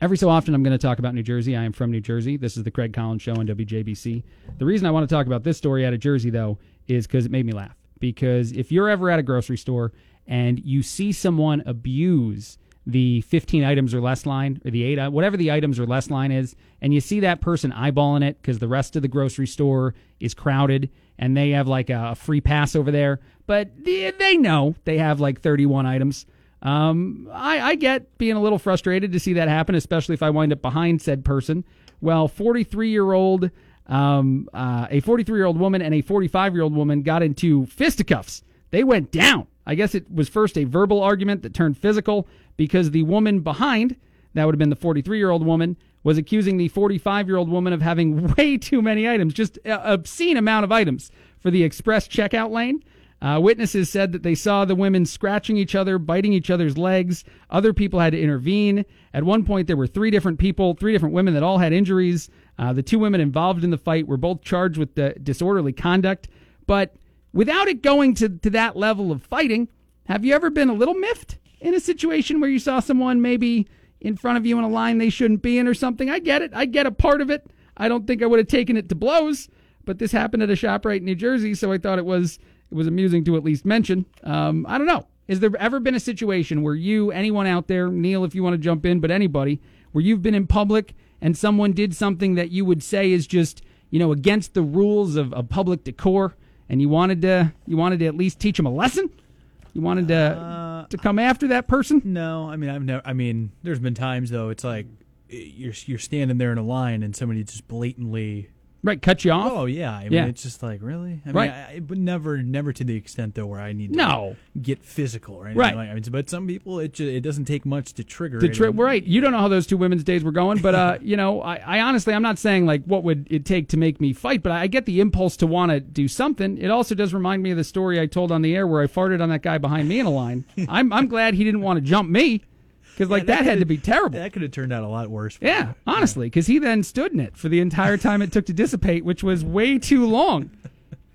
Every so often, I'm going to talk about New Jersey. I am from New Jersey. This is the Craig Collins Show on WJBC. The reason I want to talk about this story out of Jersey, though, is because it made me laugh. Because if you're ever at a grocery store and you see someone abuse the 15 items or less line, or the eight, uh, whatever the items or less line is, and you see that person eyeballing it because the rest of the grocery store is crowded and they have like a free pass over there, but they, know they have like 31 items. Um, I, I get being a little frustrated to see that happen, especially if I wind up behind said person. Well, 43 year old, um, uh, a 43 year old woman and a 45 year old woman got into fisticuffs. They went down. I guess it was first a verbal argument that turned physical because the woman behind, that would have been the 43 year old woman, was accusing the 45 year old woman of having *laughs* way too many items, just obscene amount of items for the express checkout lane. Uh, witnesses said that they saw the women scratching each other, biting each other's legs. Other people had to intervene. At one point, there were three different people, three different women that all had injuries. Uh, the two women involved in the fight were both charged with disorderly conduct. But without it going to, to that level of fighting, have you ever been a little miffed in a situation where you saw someone maybe in front of you in a line they shouldn't be in or something? I get it. I get a part of it. I don't think I would have taken it to blows, but this happened at a ShopRite in New Jersey, so I thought it was it was amusing to at least mention. Um, I don't know. Has there ever been a situation where you, anyone out there, Neil, if you want to jump in, but anybody, where you've been in public and someone did something that you would say is just, you know, against the rules of, of public decor, and you wanted to, you wanted to at least teach them a lesson? You wanted to uh, to come after that person? No, I mean I've never. I mean, there's been times though. It's like eh, you're you're standing there in a line and somebody just blatantly right cut you off. Oh yeah, I mean Yeah. it's just like really. I mean, Right. I, I- but never never to the extent though where I need to No. get physical or anything. Right. Like, I mean, but some people it just, it doesn't take much to trigger. It. tri- right. You don't know how those two women's days were going, but uh, *laughs* you know, I, I honestly, I'm not saying like what would it take to make me fight, but I get the impulse to want to do something. It also does remind me of the story I told on the air where I farted on that guy behind me in a line. *laughs* I'm I'm glad he didn't want to jump me because like that, had to be terrible. That could have turned out a lot worse. for Yeah, honestly, because he then stood in it for the entire time it took to dissipate, which was way too long.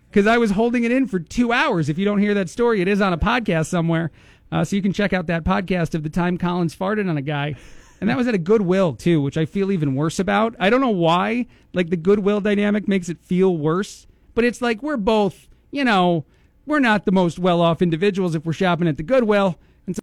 Because I was holding it in for two hours. If you don't hear that story, it is on a podcast somewhere, uh, so you can check out that podcast of the time Collins farted on a guy, and that was at a Goodwill too, which I feel even worse about. I don't know why. Like the Goodwill dynamic makes it feel worse, but it's like we're both, you know, we're not the most well-off individuals if we're shopping at the Goodwill.